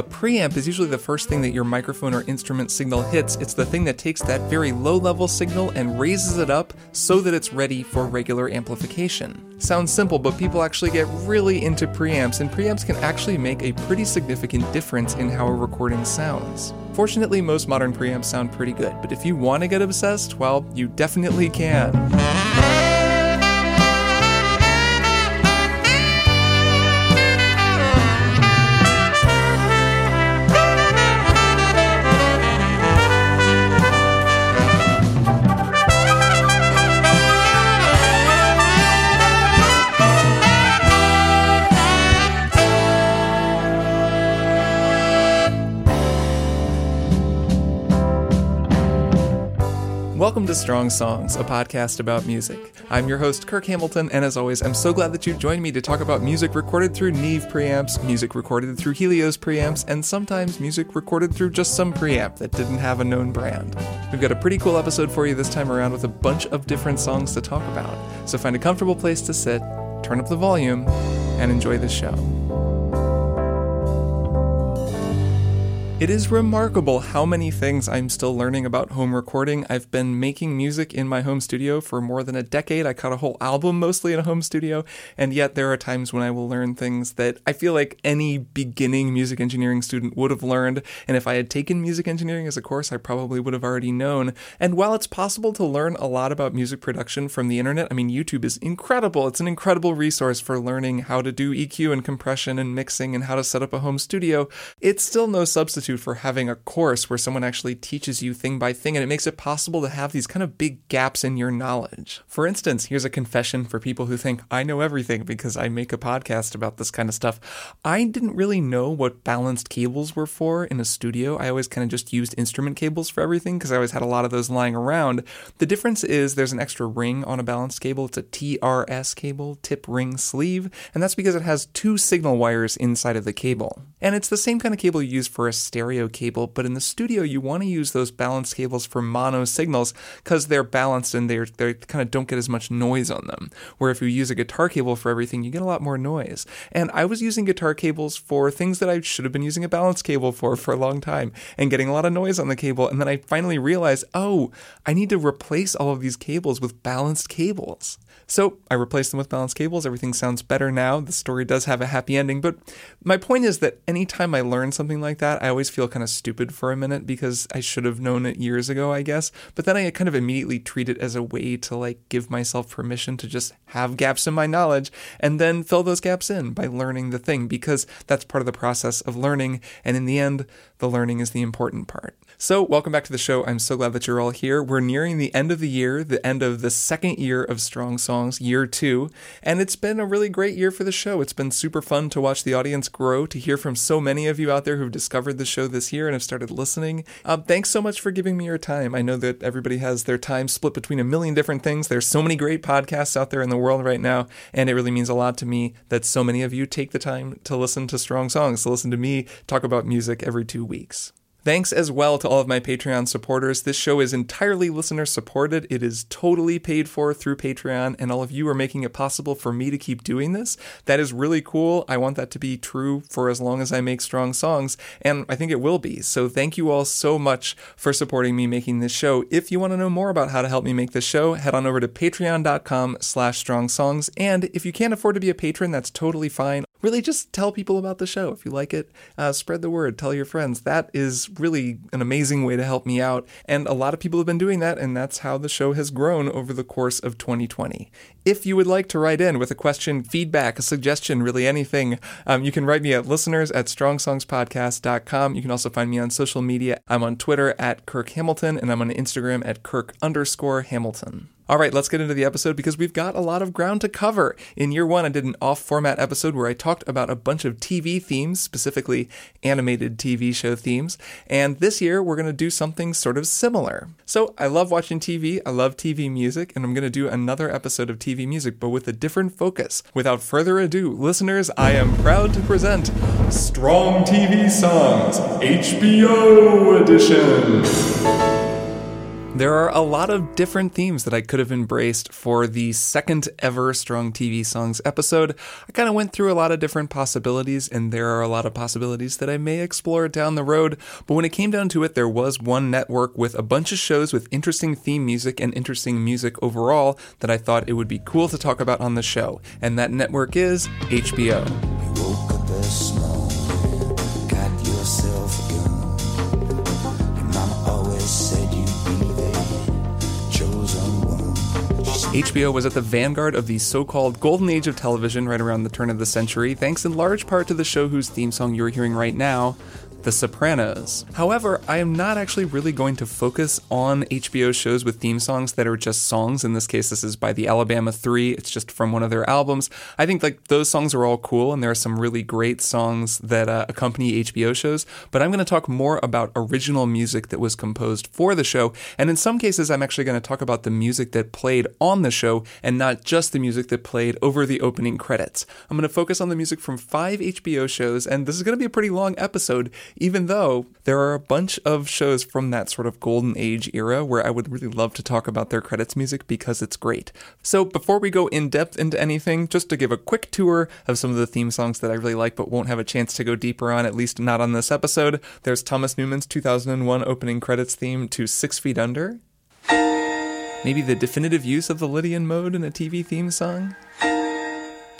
A preamp is usually the first thing that your microphone or instrument signal hits. It's the thing that takes that very low level signal and raises it up so that it's ready for regular amplification. Sounds simple, but people actually get really into preamps, and preamps can actually make a pretty significant difference in how a recording sounds. Fortunately, most modern preamps sound pretty good, but if you want to get obsessed, well, you definitely can. Welcome to Strong Songs, a podcast about music. I'm your host, Kirk Hamilton, and as always, I'm so glad that you joined me to talk about music recorded through Neve preamps, music recorded through Helios preamps, and sometimes music recorded through just some preamp that didn't have a known brand. We've got a pretty cool episode for you this time around with a bunch of different songs to talk about, so find a comfortable place to sit, turn up the volume, and enjoy the show. It is remarkable how many things I'm still learning about home recording. I've been making music in my home studio for more than a decade. I cut a whole album mostly in a home studio, and yet there are times when I will learn things that I feel like any beginning music engineering student would have learned. And if I had taken music engineering as a course, I probably would have already known. And while it's possible to learn a lot about music production from the internet, I mean, YouTube is incredible. It's an incredible resource for learning how to do EQ and compression and mixing and how to set up a home studio. It's still no substitute for having a course where someone actually teaches you thing by thing and it makes it possible to have these kind of big gaps in your knowledge. For instance, here's a confession for people who think I know everything because I make a podcast about this kind of stuff. I didn't really know what balanced cables were for in a studio. I always kind of just used instrument cables for everything because I always had a lot of those lying around. The difference is there's an extra ring on a balanced cable. It's a TRS cable, tip ring sleeve, and that's because it has two signal wires inside of the cable. And it's the same kind of cable you use for a stereo stereo cable, but in the studio you want to use those balanced cables for mono signals because they're balanced and they're they kind of don't get as much noise on them. Where if you use a guitar cable for everything, you get a lot more noise. And I was using guitar cables for things that I should have been using a balanced cable for for a long time and getting a lot of noise on the cable. And then I finally realized, oh, I need to replace all of these cables with balanced cables. So I replaced them with balanced cables. Everything sounds better now. The story does have a happy ending. But my point is that anytime I learn something like that, I always feel kind of stupid for a minute because I should have known it years ago, I guess. But then I kind of immediately treat it as a way to like give myself permission to just have gaps in my knowledge and then fill those gaps in by learning the thing because that's part of the process of learning. And in the end, the learning is the important part. So, welcome back to the show. I'm so glad that you're all here. We're nearing the end of the year, the end of the second year of Strong Songs, year two, and it's been a really great year for the show. It's been super fun to watch the audience grow, to hear from so many of you out there who've discovered the show this year and have started listening. Um, thanks so much for giving me your time. I know that everybody has their time split between a million different things. There's so many great podcasts out there in the world right now, and it really means a lot to me that so many of you take the time to listen to Strong Songs, to listen to me talk about music every two weeks. Thanks as well to all of my Patreon supporters. This show is entirely listener supported. It is totally paid for through Patreon, and all of you are making it possible for me to keep doing this. That is really cool. I want that to be true for as long as I make strong songs, and I think it will be. So thank you all so much for supporting me making this show. If you want to know more about how to help me make this show, head on over to patreon.com slash strong songs. And if you can't afford to be a patron, that's totally fine really just tell people about the show. If you like it, uh, spread the word, tell your friends. That is really an amazing way to help me out. And a lot of people have been doing that, and that's how the show has grown over the course of 2020. If you would like to write in with a question, feedback, a suggestion, really anything, um, you can write me at listeners at strongsongspodcast.com. You can also find me on social media. I'm on Twitter at Kirk Hamilton, and I'm on Instagram at Kirk underscore Hamilton. All right, let's get into the episode because we've got a lot of ground to cover. In year one, I did an off format episode where I talked about a bunch of TV themes, specifically animated TV show themes. And this year, we're going to do something sort of similar. So I love watching TV, I love TV music, and I'm going to do another episode of TV music, but with a different focus. Without further ado, listeners, I am proud to present Strong TV Songs HBO Edition. There are a lot of different themes that I could have embraced for the second ever Strong TV Songs episode. I kind of went through a lot of different possibilities, and there are a lot of possibilities that I may explore down the road. But when it came down to it, there was one network with a bunch of shows with interesting theme music and interesting music overall that I thought it would be cool to talk about on the show. And that network is HBO. HBO was at the vanguard of the so called golden age of television right around the turn of the century, thanks in large part to the show whose theme song you're hearing right now, the Sopranos. However, I am not actually really going to focus on HBO shows with theme songs that are just songs. In this case, this is by the Alabama 3. It's just from one of their albums. I think like those songs are all cool and there are some really great songs that uh, accompany HBO shows, but I'm going to talk more about original music that was composed for the show. And in some cases, I'm actually going to talk about the music that played on the show and not just the music that played over the opening credits. I'm going to focus on the music from five HBO shows, and this is going to be a pretty long episode even though there are a bunch of shows from that sort of golden age era where I would really love to talk about their credits music because it's great. So before we go in depth into anything, just to give a quick tour of some of the theme songs that I really like but won't have a chance to go deeper on, at least not on this episode, there's Thomas Newman's 2001 opening credits theme to Six Feet Under. Maybe the definitive use of the Lydian mode in a TV theme song?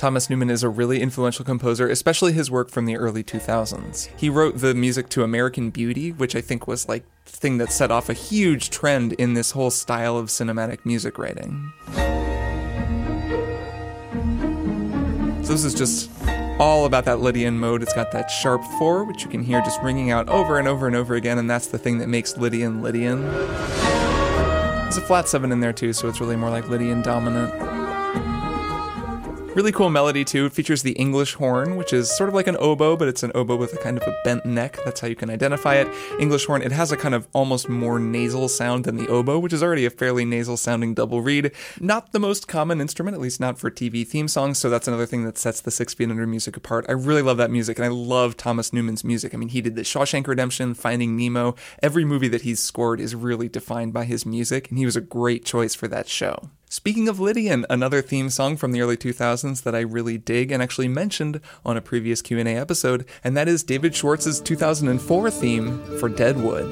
Thomas Newman is a really influential composer, especially his work from the early 2000s. He wrote the music to American Beauty, which I think was like the thing that set off a huge trend in this whole style of cinematic music writing. So this is just all about that Lydian mode. It's got that sharp four, which you can hear just ringing out over and over and over again, and that's the thing that makes Lydian Lydian. There's a flat seven in there too, so it's really more like Lydian dominant. Really cool melody too. It features the English horn, which is sort of like an oboe, but it's an oboe with a kind of a bent neck. That's how you can identify it. English horn, it has a kind of almost more nasal sound than the oboe, which is already a fairly nasal sounding double reed. Not the most common instrument, at least not for TV theme songs, so that's another thing that sets the Six Feet Under music apart. I really love that music, and I love Thomas Newman's music. I mean, he did the Shawshank Redemption, Finding Nemo. Every movie that he's scored is really defined by his music, and he was a great choice for that show. Speaking of Lydian, another theme song from the early 2000s that I really dig and actually mentioned on a previous Q&A episode, and that is David Schwartz's 2004 theme for Deadwood.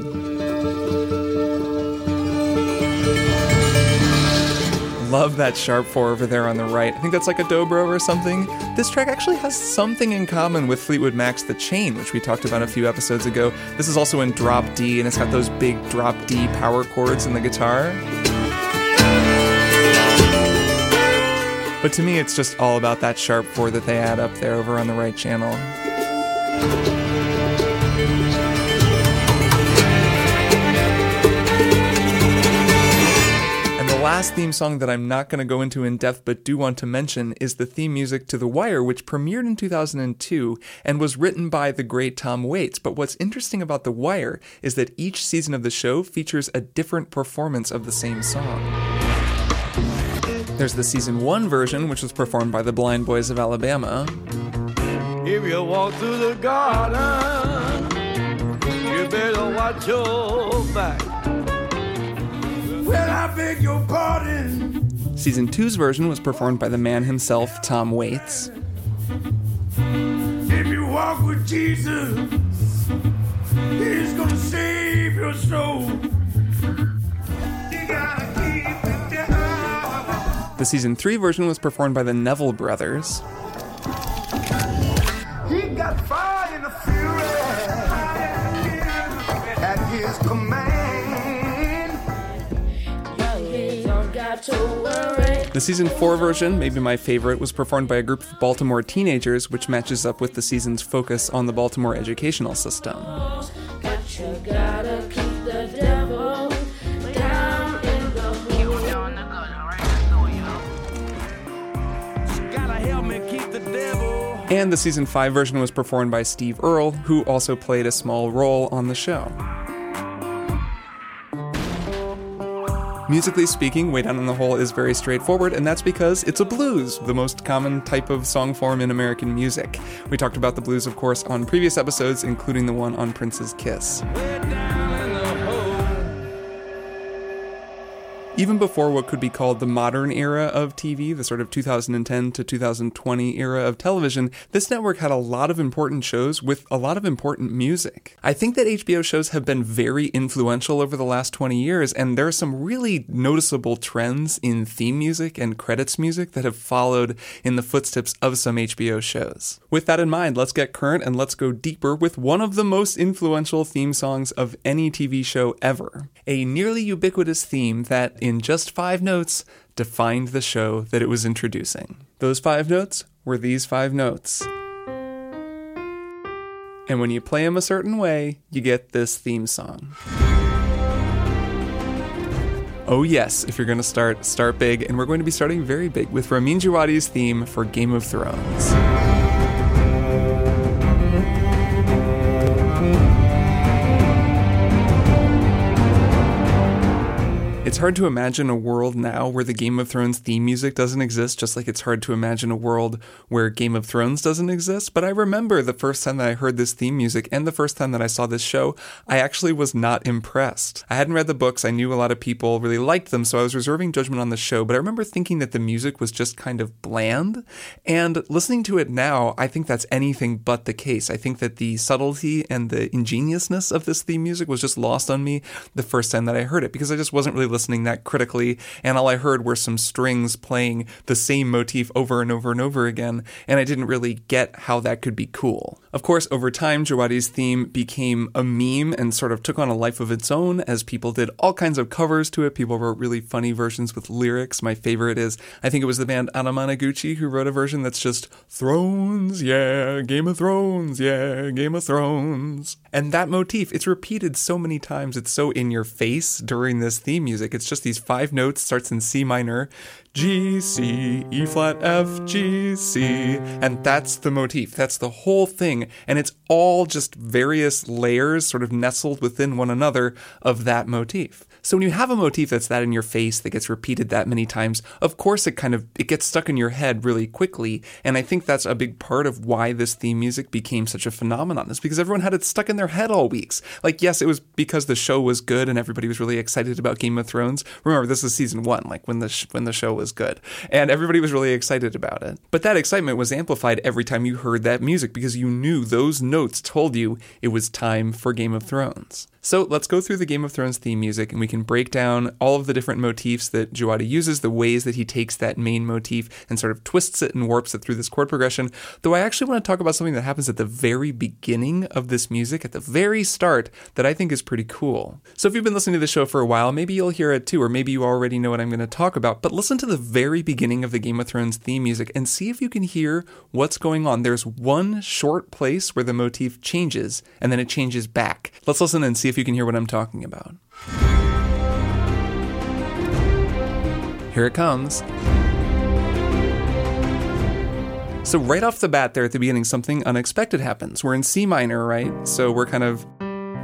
Love that sharp four over there on the right. I think that's like a dobro or something. This track actually has something in common with Fleetwood Mac's The Chain, which we talked about a few episodes ago. This is also in drop D, and it's got those big drop D power chords in the guitar. But to me, it's just all about that sharp four that they add up there over on the right channel. And the last theme song that I'm not going to go into in depth but do want to mention is the theme music to The Wire, which premiered in 2002 and was written by the great Tom Waits. But what's interesting about The Wire is that each season of the show features a different performance of the same song. There's the season one version, which was performed by the Blind Boys of Alabama. If you walk through the garden, you better watch your back. Well, I beg your pardon. Season two's version was performed by the man himself, Tom Waits. If you walk with Jesus, He's gonna save your soul. The season 3 version was performed by the Neville Brothers. He got fire in the fury at his command. The season 4 version, maybe my favorite, was performed by a group of Baltimore teenagers, which matches up with the season's focus on the Baltimore educational system. And the season 5 version was performed by Steve Earle, who also played a small role on the show. Musically speaking, Way Down in the Hole is very straightforward, and that's because it's a blues, the most common type of song form in American music. We talked about the blues, of course, on previous episodes, including the one on Prince's Kiss. Even before what could be called the modern era of TV, the sort of 2010 to 2020 era of television, this network had a lot of important shows with a lot of important music. I think that HBO shows have been very influential over the last 20 years, and there are some really noticeable trends in theme music and credits music that have followed in the footsteps of some HBO shows. With that in mind, let's get current and let's go deeper with one of the most influential theme songs of any TV show ever. A nearly ubiquitous theme that, in just five notes, defined the show that it was introducing. Those five notes were these five notes. And when you play them a certain way, you get this theme song. Oh, yes, if you're going to start, start big. And we're going to be starting very big with Ramin Djawadi's theme for Game of Thrones. It's hard to imagine a world now where the Game of Thrones theme music doesn't exist, just like it's hard to imagine a world where Game of Thrones doesn't exist. But I remember the first time that I heard this theme music and the first time that I saw this show, I actually was not impressed. I hadn't read the books, I knew a lot of people really liked them, so I was reserving judgment on the show, but I remember thinking that the music was just kind of bland. And listening to it now, I think that's anything but the case. I think that the subtlety and the ingeniousness of this theme music was just lost on me the first time that I heard it because I just wasn't really listening that critically, and all I heard were some strings playing the same motif over and over and over again, and I didn't really get how that could be cool. Of course, over time, Djawadi's theme became a meme and sort of took on a life of its own as people did all kinds of covers to it. People wrote really funny versions with lyrics. My favorite is, I think it was the band Anamanaguchi who wrote a version that's just Thrones, yeah, Game of Thrones, yeah, Game of Thrones. And that motif, it's repeated so many times, it's so in your face during this theme music. It's just these five notes, starts in C minor, G, C, E flat, F, G, C. And that's the motif. That's the whole thing. And it's all just various layers sort of nestled within one another of that motif. So when you have a motif that's that in your face that gets repeated that many times, of course it kind of it gets stuck in your head really quickly. And I think that's a big part of why this theme music became such a phenomenon. Is because everyone had it stuck in their head all weeks. Like yes, it was because the show was good and everybody was really excited about Game of Thrones. Remember, this is season 1, like when the sh- when the show was good. And everybody was really excited about it. But that excitement was amplified every time you heard that music because you knew those notes told you it was time for Game of Thrones. So let's go through the Game of Thrones theme music and we can break down all of the different motifs that Djawadi uses, the ways that he takes that main motif and sort of twists it and warps it through this chord progression. Though I actually want to talk about something that happens at the very beginning of this music, at the very start, that I think is pretty cool. So if you've been listening to the show for a while, maybe you'll hear it too, or maybe you already know what I'm going to talk about, but listen to the very beginning of the Game of Thrones theme music and see if you can hear what's going on. There's one short place where the motif changes and then it changes back. Let's listen and see if you can hear what I'm talking about. Here it comes. So, right off the bat, there at the beginning, something unexpected happens. We're in C minor, right? So, we're kind of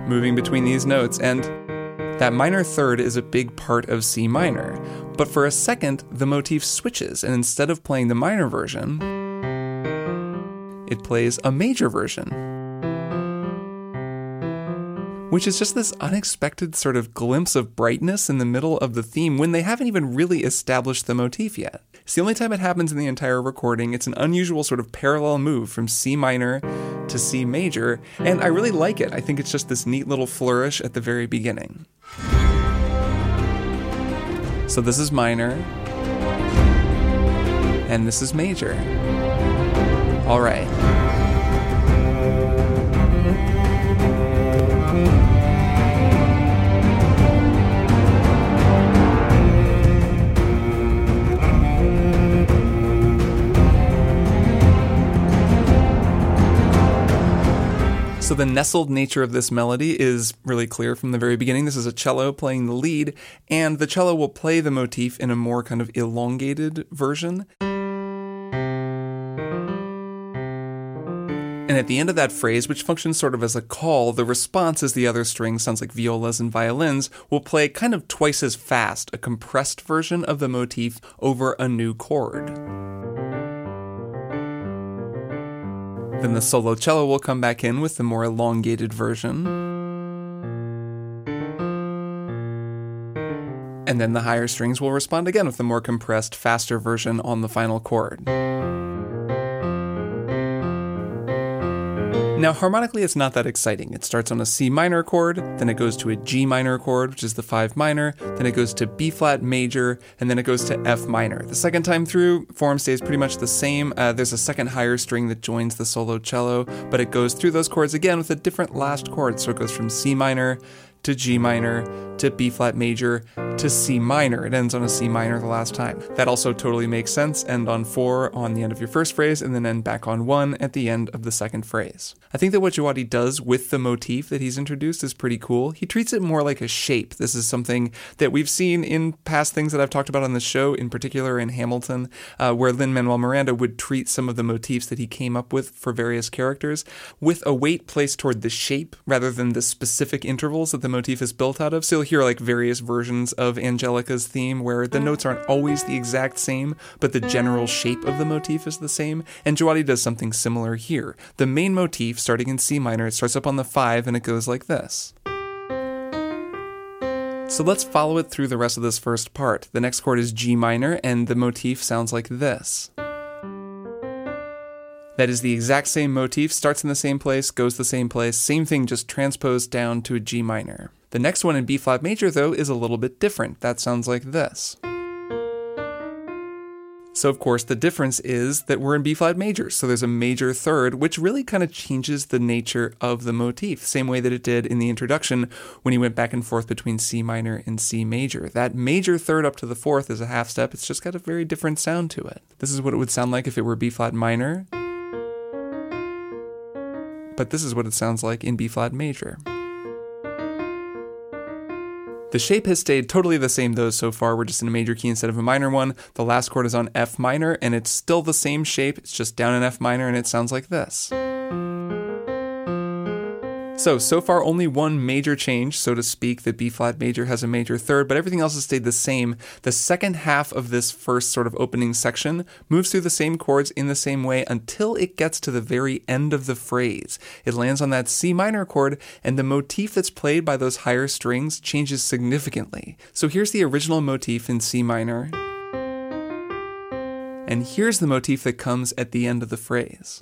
moving between these notes, and that minor third is a big part of C minor. But for a second, the motif switches, and instead of playing the minor version, it plays a major version which is just this unexpected sort of glimpse of brightness in the middle of the theme when they haven't even really established the motif yet. It's the only time it happens in the entire recording. It's an unusual sort of parallel move from C minor to C major, and I really like it. I think it's just this neat little flourish at the very beginning. So this is minor, and this is major. All right. So the nestled nature of this melody is really clear from the very beginning. This is a cello playing the lead, and the cello will play the motif in a more kind of elongated version. And at the end of that phrase, which functions sort of as a call, the response as the other string sounds like violas and violins, will play kind of twice as fast, a compressed version of the motif over a new chord. Then the solo cello will come back in with the more elongated version. And then the higher strings will respond again with the more compressed, faster version on the final chord. Now, harmonically, it's not that exciting. It starts on a C minor chord, then it goes to a G minor chord, which is the 5 minor, then it goes to B flat major, and then it goes to F minor. The second time through, form stays pretty much the same. Uh, there's a second higher string that joins the solo cello, but it goes through those chords again with a different last chord. So it goes from C minor to G minor to B flat major to C minor. It ends on a C minor the last time. That also totally makes sense. End on four on the end of your first phrase and then end back on one at the end of the second phrase. I think that what Djawadi does with the motif that he's introduced is pretty cool. He treats it more like a shape. This is something that we've seen in past things that I've talked about on the show, in particular in Hamilton, uh, where Lin Manuel Miranda would treat some of the motifs that he came up with for various characters with a weight placed toward the shape rather than the specific intervals that the motif is built out of. So you'll hear like various versions of Angelica's theme where the notes aren't always the exact same, but the general shape of the motif is the same. And Djawadi does something similar here. The main motif starting in C minor. It starts up on the 5 and it goes like this. So let's follow it through the rest of this first part. The next chord is G minor, and the motif sounds like this. That is the exact same motif, starts in the same place, goes the same place, same thing, just transposed down to a G minor. The next one in B flat major, though, is a little bit different. That sounds like this. So, of course, the difference is that we're in B flat major. So there's a major third, which really kind of changes the nature of the motif, same way that it did in the introduction when he went back and forth between C minor and C major. That major third up to the fourth is a half step. It's just got a very different sound to it. This is what it would sound like if it were B flat minor. But this is what it sounds like in B flat major. The shape has stayed totally the same though so far. We're just in a major key instead of a minor one. The last chord is on F minor and it's still the same shape. It's just down in F minor and it sounds like this. So, so far only one major change, so to speak, The B flat major has a major third, but everything else has stayed the same. The second half of this first sort of opening section moves through the same chords in the same way until it gets to the very end of the phrase. It lands on that C minor chord, and the motif that's played by those higher strings changes significantly. So here's the original motif in C minor. And here's the motif that comes at the end of the phrase.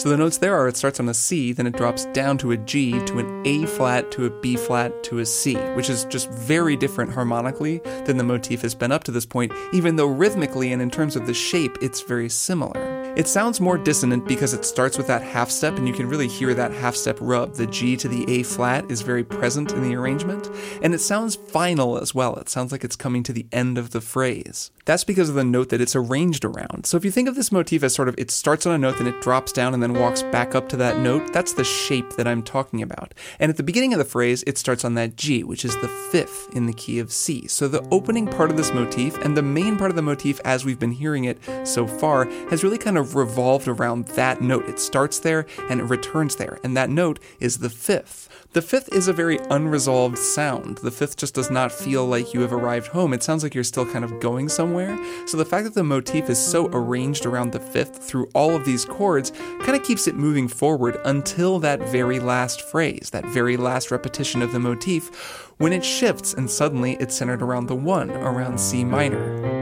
So the notes there are it starts on a C, then it drops down to a G, to an A flat, to a B flat, to a C, which is just very different harmonically than the motif has been up to this point, even though rhythmically and in terms of the shape, it's very similar. It sounds more dissonant because it starts with that half step, and you can really hear that half step rub. The G to the A flat is very present in the arrangement, and it sounds final as well. It sounds like it's coming to the end of the phrase. That's because of the note that it's arranged around. So if you think of this motif as sort of it starts on a note, then it drops down and then walks back up to that note, that's the shape that I'm talking about. And at the beginning of the phrase, it starts on that G, which is the fifth in the key of C. So the opening part of this motif and the main part of the motif as we've been hearing it so far has really kind of revolved around that note. It starts there and it returns there, and that note is the fifth. The fifth is a very unresolved sound. The fifth just does not feel like you have arrived home. It sounds like you're still kind of going somewhere. So the fact that the motif is so arranged around the fifth through all of these chords kind of keeps it moving forward until that very last phrase, that very last repetition of the motif, when it shifts and suddenly it's centered around the one, around C minor.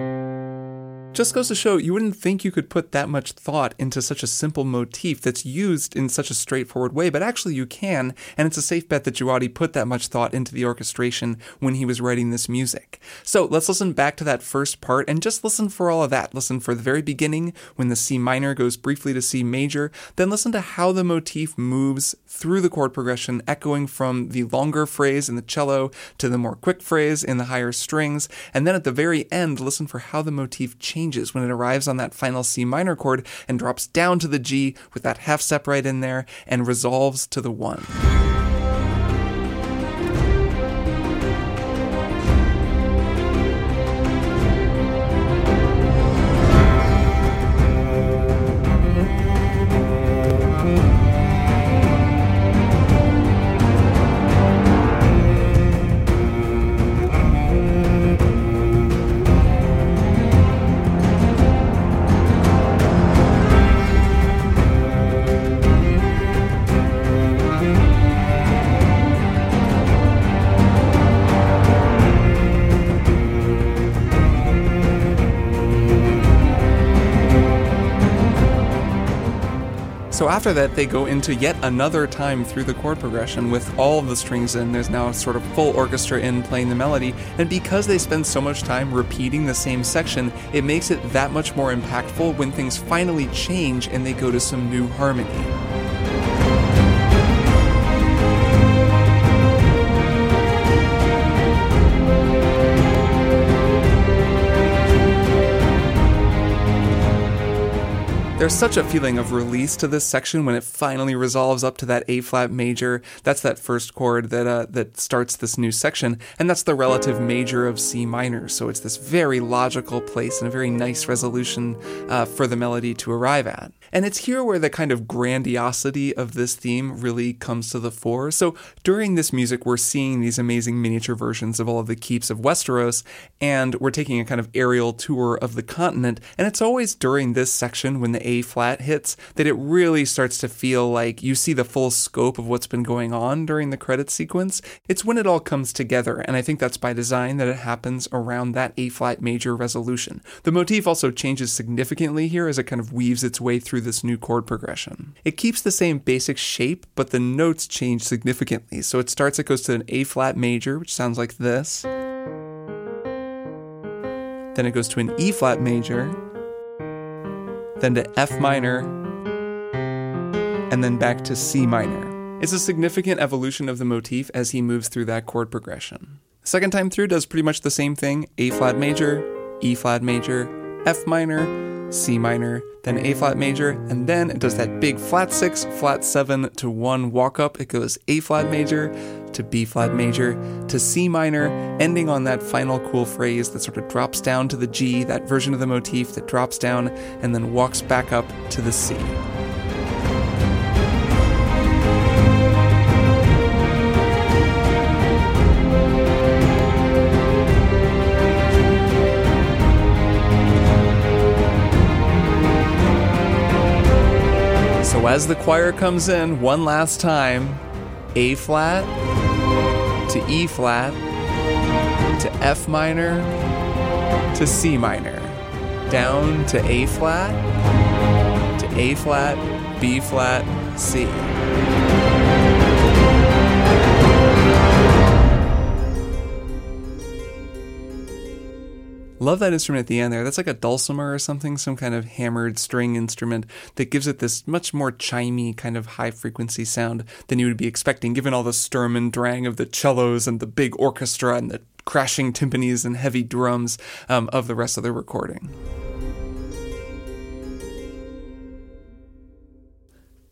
Just goes to show you wouldn't think you could put that much thought into such a simple motif that's used in such a straightforward way, but actually you can, and it's a safe bet that Djawadi put that much thought into the orchestration when he was writing this music. So let's listen back to that first part and just listen for all of that. Listen for the very beginning when the C minor goes briefly to C major, then listen to how the motif moves through the chord progression, echoing from the longer phrase in the cello to the more quick phrase in the higher strings, and then at the very end, listen for how the motif changes changes when it arrives on that final C minor chord and drops down to the G with that half step right in there and resolves to the 1. After that, they go into yet another time through the chord progression with all the strings in. There's now sort of full orchestra in playing the melody, and because they spend so much time repeating the same section, it makes it that much more impactful when things finally change and they go to some new harmony. There's such a feeling of release to this section when it finally resolves up to that A flat major. That's that first chord that uh, that starts this new section, and that's the relative major of C minor. So it's this very logical place and a very nice resolution uh, for the melody to arrive at. And it's here where the kind of grandiosity of this theme really comes to the fore. So during this music, we're seeing these amazing miniature versions of all of the keeps of Westeros, and we're taking a kind of aerial tour of the continent. And it's always during this section when the A flat hits that it really starts to feel like you see the full scope of what's been going on during the credit sequence. It's when it all comes together, and I think that's by design that it happens around that A flat major resolution. The motif also changes significantly here as it kind of weaves its way through through this new chord progression. It keeps the same basic shape, but the notes change significantly. So it starts, it goes to an A flat major, which sounds like this. Then it goes to an E flat major, then to F minor, and then back to C minor. It's a significant evolution of the motif as he moves through that chord progression. Second time through does pretty much the same thing A flat major, E flat major, F minor, C minor, then A flat major, and then it does that big flat six, flat seven to one walk up. It goes A flat major to B flat major to C minor, ending on that final cool phrase that sort of drops down to the G, that version of the motif that drops down and then walks back up to the C. as the choir comes in one last time, A flat to E flat to F minor to C minor, down to A flat to A flat, B flat, C. Love that instrument at the end there. That's like a dulcimer or something, some kind of hammered string instrument that gives it this much more chimey kind of high frequency sound than you would be expecting, given all the Sturm and Drang of the cellos and the big orchestra and the crashing timpanis and heavy drums um, of the rest of the recording.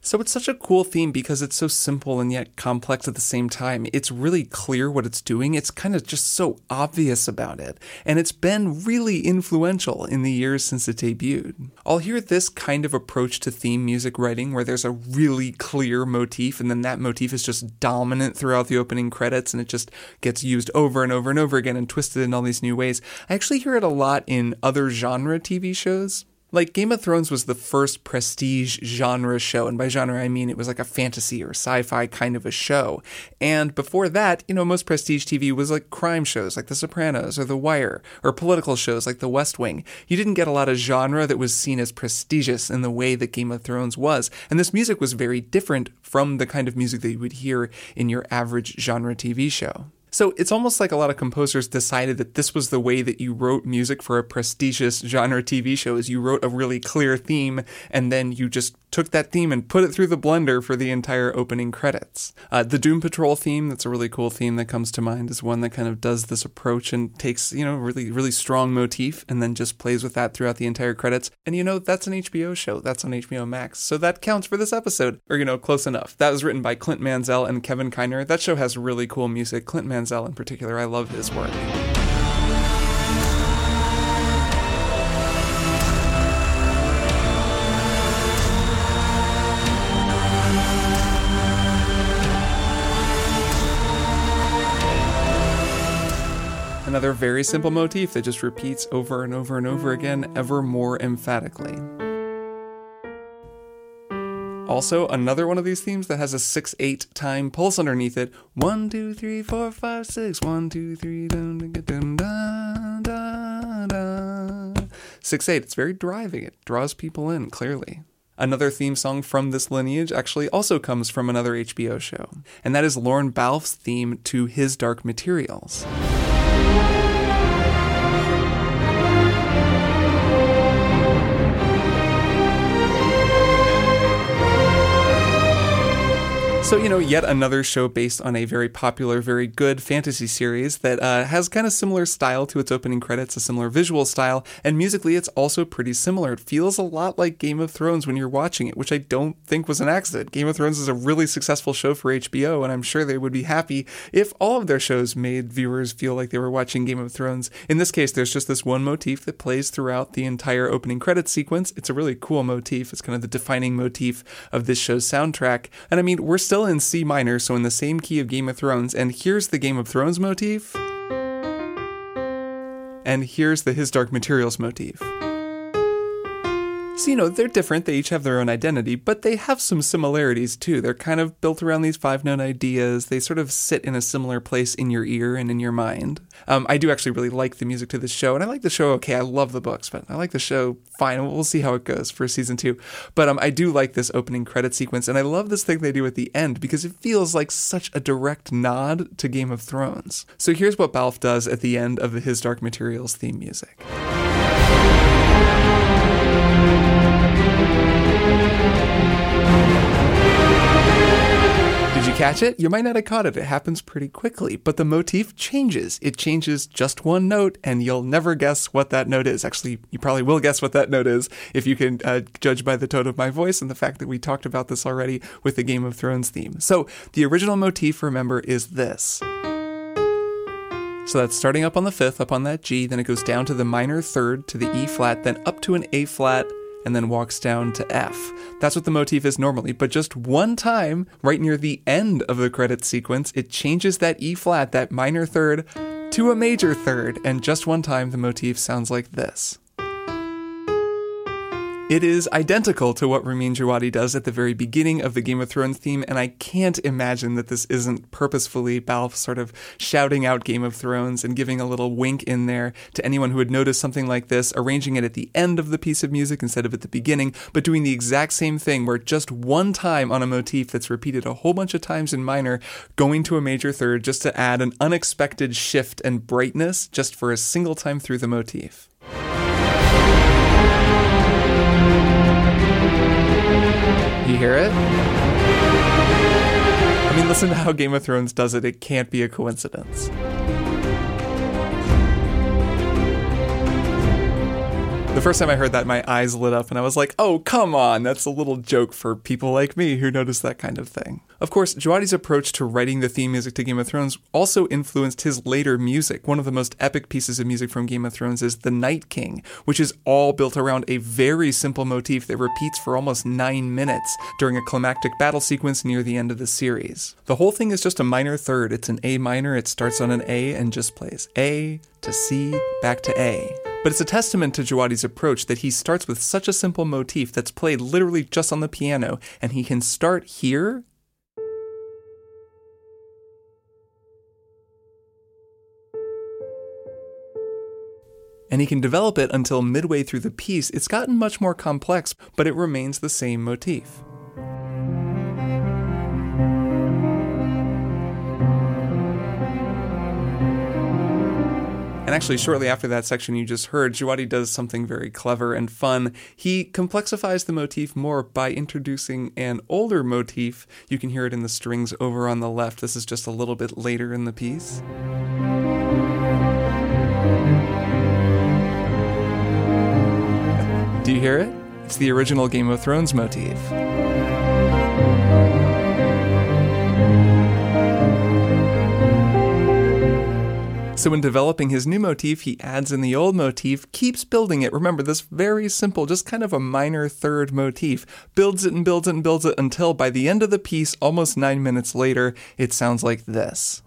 So it's such a cool theme because it's so simple and yet complex at the same time. It's really clear what it's doing. It's kind of just so obvious about it. And it's been really influential in the years since it debuted. I'll hear this kind of approach to theme music writing where there's a really clear motif and then that motif is just dominant throughout the opening credits and it just gets used over and over and over again and twisted in all these new ways. I actually hear it a lot in other genre TV shows. Like Game of Thrones was the first prestige genre show, and by genre I mean it was like a fantasy or sci-fi kind of a show. And before that, you know, most prestige TV was like crime shows like The Sopranos or The Wire, or political shows like The West Wing. You didn't get a lot of genre that was seen as prestigious in the way that Game of Thrones was. And this music was very different from the kind of music that you would hear in your average genre TV show. So it's almost like a lot of composers decided that this was the way that you wrote music for a prestigious genre TV show is you wrote a really clear theme and then you just took that theme and put it through the blender for the entire opening credits. Uh, the Doom Patrol theme, that's a really cool theme that comes to mind, is one that kind of does this approach and takes, you know, really, really strong motif and then just plays with that throughout the entire credits. And you know, that's an HBO show. That's on HBO Max. So that counts for this episode, or, you know, close enough. That was written by Clint Mansell and Kevin Kiner. That show has really cool music. Clint Mansell in particular, I love his work. Another very simple motif that just repeats over and over and over again, ever more emphatically. Also, another one of these themes that has a 6 8 time pulse underneath it. 1, 2, 3, 4, 5, 6. 1, 2, 3, dun, dun, dun, dun, dun. 6 8. It's very driving. It draws people in, clearly. Another theme song from this lineage actually also comes from another HBO show, and that is Lorne Balfe's theme to His Dark Materials. Thank you. So, you know, yet another show based on a very popular, very good fantasy series that uh, has kind of similar style to its opening credits, a similar visual style, and musically it's also pretty similar. It feels a lot like Game of Thrones when you're watching it, which I don't think was an accident. Game of Thrones is a really successful show for HBO, and I'm sure they would be happy if all of their shows made viewers feel like they were watching Game of Thrones. In this case, there's just this one motif that plays throughout the entire opening credits sequence. It's a really cool motif. It's kind of the defining motif of this show's soundtrack. And I mean, we're still still in C minor, so in the same key of Game of Thrones, and here's the Game of Thrones motif. And here's the His Dark Materials motif. So, you know, they're different, they each have their own identity, but they have some similarities too. They're kind of built around these five note ideas. They sort of sit in a similar place in your ear and in your mind. Um, I do actually really like the music to this show, and I like the show okay. I love the books, but I like the show fine. We'll see how it goes for season two. But um, I do like this opening credit sequence, and I love this thing they do at the end because it feels like such a direct nod to Game of Thrones. So here's what Balfe does at the end of His Dark Materials theme music. Catch it? You might not have caught it. It happens pretty quickly, but the motif changes. It changes just one note, and you'll never guess what that note is. Actually, you probably will guess what that note is if you can uh, judge by the tone of my voice and the fact that we talked about this already with the Game of Thrones theme. So, the original motif, remember, is this. So that's starting up on the fifth, up on that G, then it goes down to the minor third, to the E flat, then up to an A flat, and then walks down to F. That's what the motif is normally, but just one time, right near the end of the credit sequence, it changes that E flat, that minor third, to a major third, and just one time the motif sounds like this. It is identical to what Ramin Djawadi does at the very beginning of the Game of Thrones theme, and I can't imagine that this isn't purposefully Balfe sort of shouting out Game of Thrones and giving a little wink in there to anyone who would notice something like this, arranging it at the end of the piece of music instead of at the beginning, but doing the exact same thing where just one time on a motif that's repeated a whole bunch of times in minor, going to a major third just to add an unexpected shift and brightness just for a single time through the motif. You hear it? I mean, listen to how Game of Thrones does it. It can't be a coincidence. The first time I heard that, my eyes lit up and I was like, oh, come on, that's a little joke for people like me who notice that kind of thing. Of course, Djawadi's approach to writing the theme music to Game of Thrones also influenced his later music. One of the most epic pieces of music from Game of Thrones is The Night King, which is all built around a very simple motif that repeats for almost nine minutes during a climactic battle sequence near the end of the series. The whole thing is just a minor third. It's an A minor, it starts on an A and just plays A to C, back to A. But it's a testament to Djawadi's approach that he starts with such a simple motif that's played literally just on the piano, and he can start here and he can develop it until midway through the piece. It's gotten much more complex, but it remains the same motif. And actually, shortly after that section you just heard, Djawadi does something very clever and fun. He complexifies the motif more by introducing an older motif. You can hear it in the strings over on the left. This is just a little bit later in the piece. You hear it? It's the original Game of Thrones motif. So, in developing his new motif, he adds in the old motif, keeps building it. Remember, this very simple, just kind of a minor third motif, builds it and builds it and builds it until by the end of the piece, almost nine minutes later, it sounds like this.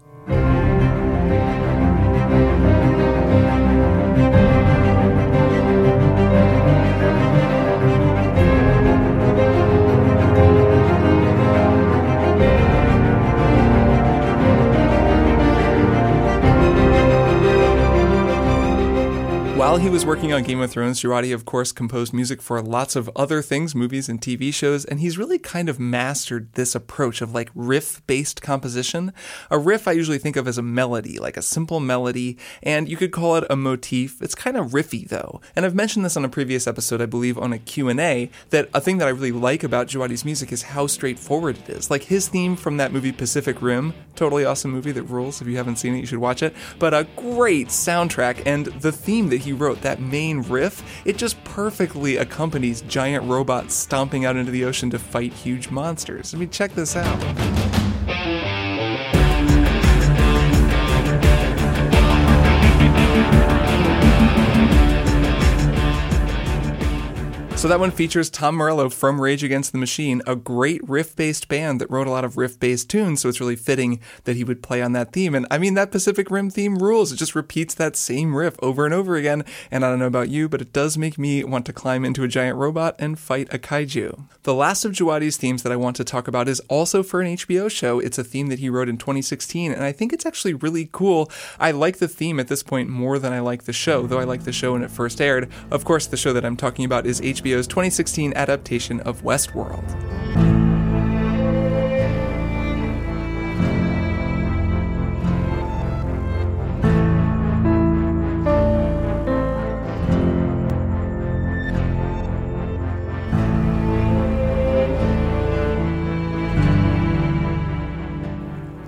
While he was working on Game of Thrones, Djawadi, of course, composed music for lots of other things, movies and TV shows, and he's really kind of mastered this approach of like riff based composition. A riff I usually think of as a melody, like a simple melody, and you could call it a motif. It's kind of riffy though. And I've mentioned this on a previous episode, I believe, on a Q&A, that a thing that I really like about Djawadi's music is how straightforward it is. Like his theme from that movie Pacific Rim, totally awesome movie that rules. If you haven't seen it, you should watch it. But a great soundtrack, and the theme that he wrote, that main riff, it just perfectly accompanies giant robots stomping out into the ocean to fight huge monsters. I mean, check this out. So that one features Tom Morello from Rage Against the Machine, a great riff based band that wrote a lot of riff based tunes. So it's really fitting that he would play on that theme. And I mean, that Pacific Rim theme rules. It just repeats that same riff over and over again. And I don't know about you, but it does make me want to climb into a giant robot and fight a kaiju. The last of Djawadi's themes that I want to talk about is also for an HBO show. It's a theme that he wrote in 2016, and I think it's actually really cool. I like the theme at this point more than I like the show, though I like the show when it first aired. Of course, the show that I'm talking about is HBO HBO's 2016 adaptation of Westworld.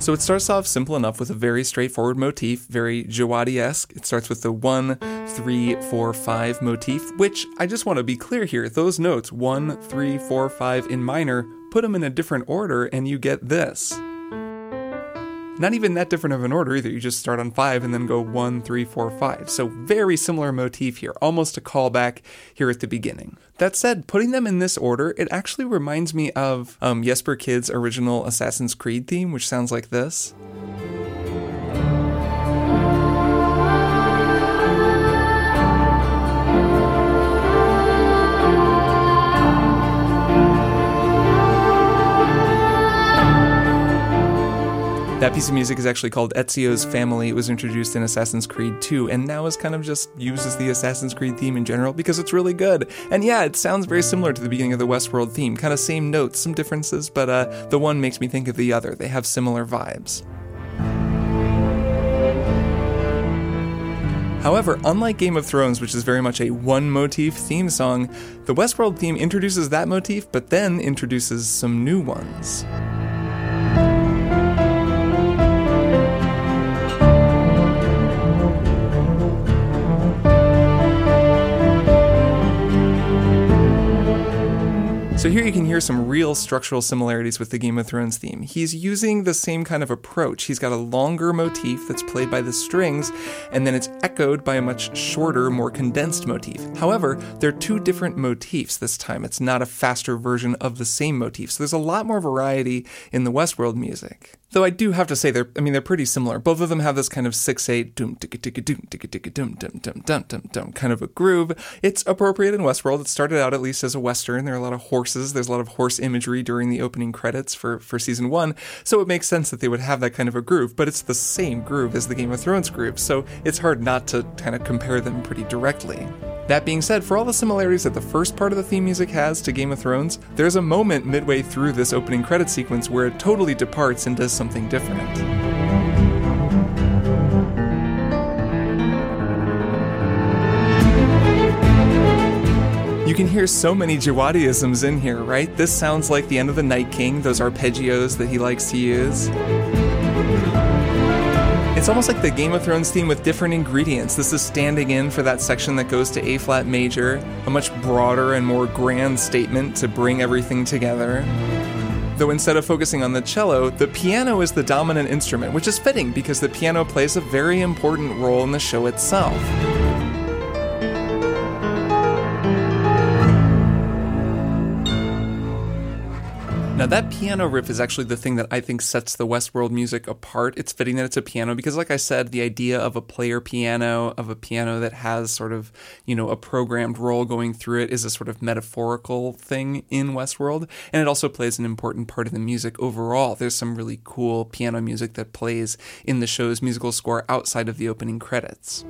So it starts off simple enough with a very straightforward motif, very Djawadi esque. It starts with the one, three, four, five motif, which I just want to be clear here. Those notes, one, three, four, five in minor, put them in a different order and you get this. Not even that different of an order either. You just start on five and then go one, three, four, five. So very similar motif here, almost a callback here at the beginning. That said, putting them in this order, it actually reminds me of um, Jesper Kyd's original Assassin's Creed theme, which sounds like this. That piece of music is actually called Ezio's Family. It was introduced in Assassin's Creed 2 and now is kind of just used as the Assassin's Creed theme in general because it's really good. And yeah, it sounds very similar to the beginning of the Westworld theme. Kind of same notes, some differences, but uh, the one makes me think of the other. They have similar vibes. However, unlike Game of Thrones, which is very much a one motif theme song, the Westworld theme introduces that motif but then introduces some new ones. Some real structural similarities with the Game of Thrones theme. He's using the same kind of approach. He's got a longer motif that's played by the strings, and then it's echoed by a much shorter, more condensed motif. However, they're two different motifs this time. It's not a faster version of the same motif. So there's a lot more variety in the Westworld music. Though I do have to say they're I mean they're pretty similar. Both of them have this kind of 6-8 doom ticka ticka doom ticka ticka doom dum dum dum dum dum kind of a groove. It's appropriate in Westworld. It started out at least as a western. There are a lot of horses. There's a lot of horse imagery during the opening credits for for season 1. So it makes sense that they would have that kind of a groove, but it's the same groove as the Game of Thrones groove. So it's hard not to kind of compare them pretty directly. That being said, for all the similarities that the first part of the theme music has to Game of Thrones, there's a moment midway through this opening credit sequence where it totally departs and does something different. You can hear so many Djawadiisms in here, right? This sounds like the end of the Night King, those arpeggios that he likes to use. It's almost like the Game of Thrones theme with different ingredients. This is standing in for that section that goes to A flat major, a much broader and more grand statement to bring everything together. Though instead of focusing on the cello, the piano is the dominant instrument, which is fitting because the piano plays a very important role in the show itself. Now, that piano riff is actually the thing that I think sets the Westworld music apart. It's fitting that it's a piano because, like I said, the idea of a player piano, of a piano that has sort of, you know, a programmed roll going through it is a sort of metaphorical thing in Westworld. And it also plays an important part of the music overall. There's some really cool piano music that plays in the show's musical score outside of the opening credits.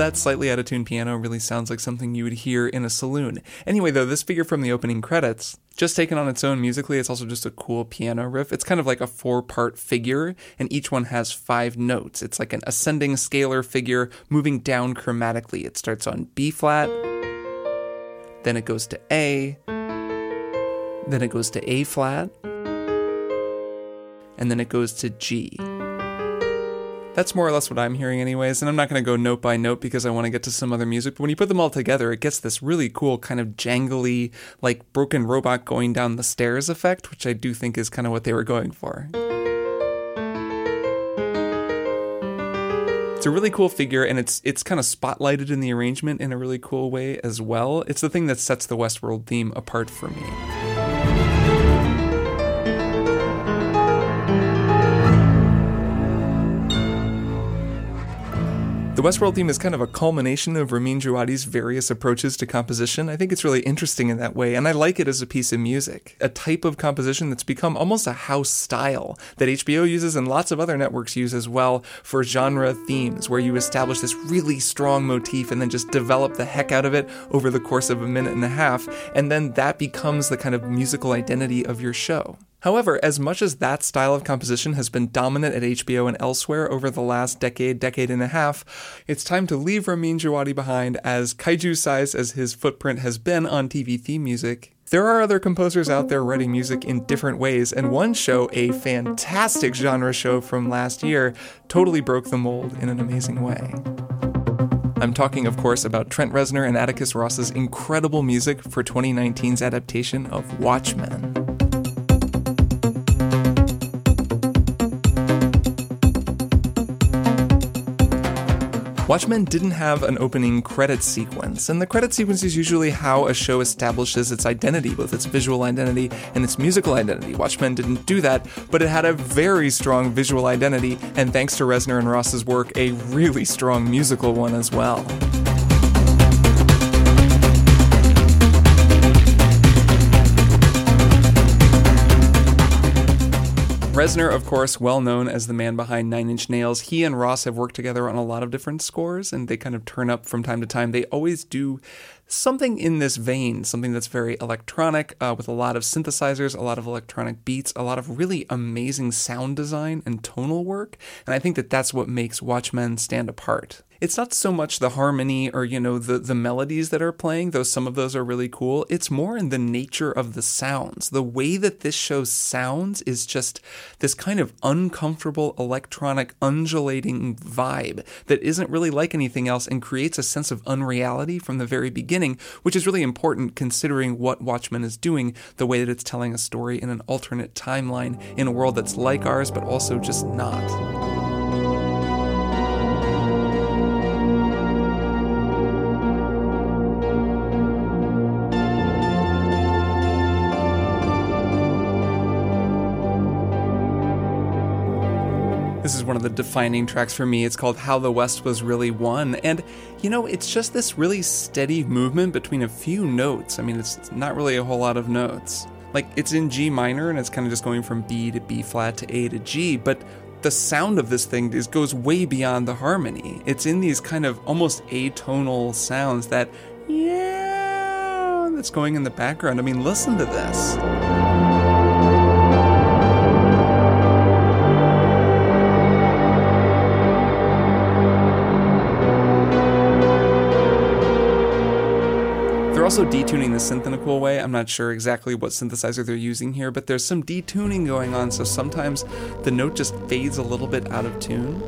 That slightly out of tune piano, really sounds like something you would hear in a saloon. Anyway, though, this figure from the opening credits, just taken on its own musically, it's also just a cool piano riff. It's kind of like a four part figure, and each one has five notes. It's like an ascending scalar figure moving down chromatically. It starts on B flat, then it goes to A, then it goes to A flat, and then it goes to G. That's more or less what I'm hearing, anyways, and I'm not going to go note by note because I want to get to some other music. But when you put them all together, it gets this really cool, kind of jangly, like broken robot going down the stairs effect, which I do think is kind of what they were going for. It's a really cool figure, and it's it's kind of spotlighted in the arrangement in a really cool way as well. It's the thing that sets the Westworld theme apart for me. The Westworld theme is kind of a culmination of Ramin Djawadi's various approaches to composition. I think it's really interesting in that way, and I like it as a piece of music. A type of composition that's become almost a house style that HBO uses and lots of other networks use as well for genre themes, where you establish this really strong motif and then just develop the heck out of it over the course of a minute and a half, and then that becomes the kind of musical identity of your show. However, as much as that style of composition has been dominant at HBO and elsewhere over the last decade, decade and a half, it's time to leave Ramin Djawadi behind as kaiju sized as his footprint has been on TV theme music. There are other composers out there writing music in different ways, and one show, a fantastic genre show from last year, totally broke the mold in an amazing way. I'm talking, of course, about Trent Reznor and Atticus Ross's incredible music for 2019's adaptation of Watchmen. Watchmen didn't have an opening credit sequence, and the credit sequence is usually how a show establishes its identity, both its visual identity and its musical identity. Watchmen didn't do that, but it had a very strong visual identity, and thanks to Reznor and Ross's work, a really strong musical one as well. Reznor, of course, well known as the man behind Nine Inch Nails, he and Ross have worked together on a lot of different scores, and they kind of turn up from time to time. They always do something in this vein, something that's very electronic, uh, with a lot of synthesizers, a lot of electronic beats, a lot of really amazing sound design and tonal work. And I think that that's what makes Watchmen stand apart it's not so much the harmony or you know the the melodies that are playing though some of those are really cool. It's more in the nature of the sounds. The way that this show sounds is just this kind of uncomfortable electronic undulating vibe that isn't really like anything else and creates a sense of unreality from the very beginning which is really important considering what Watchmen is doing the way that it's telling a story in an alternate timeline in a world that's like ours but also just not This is one of the defining tracks for me. It's called How the West Was Really Won. And, you know, it's just this really steady movement between a few notes. I mean, it's not really a whole lot of notes. Like, it's in G minor and it's kind of just going from B to B flat to A to G, but the sound of this thing is, goes way beyond the harmony. It's in these kind of almost atonal sounds that, yeah, that's going in the background. I mean, listen to this. Also detuning the synth in a cool way. I'm not sure exactly what synthesizer they're using here, but there's some detuning going on, so sometimes the note just fades a little bit out of tune.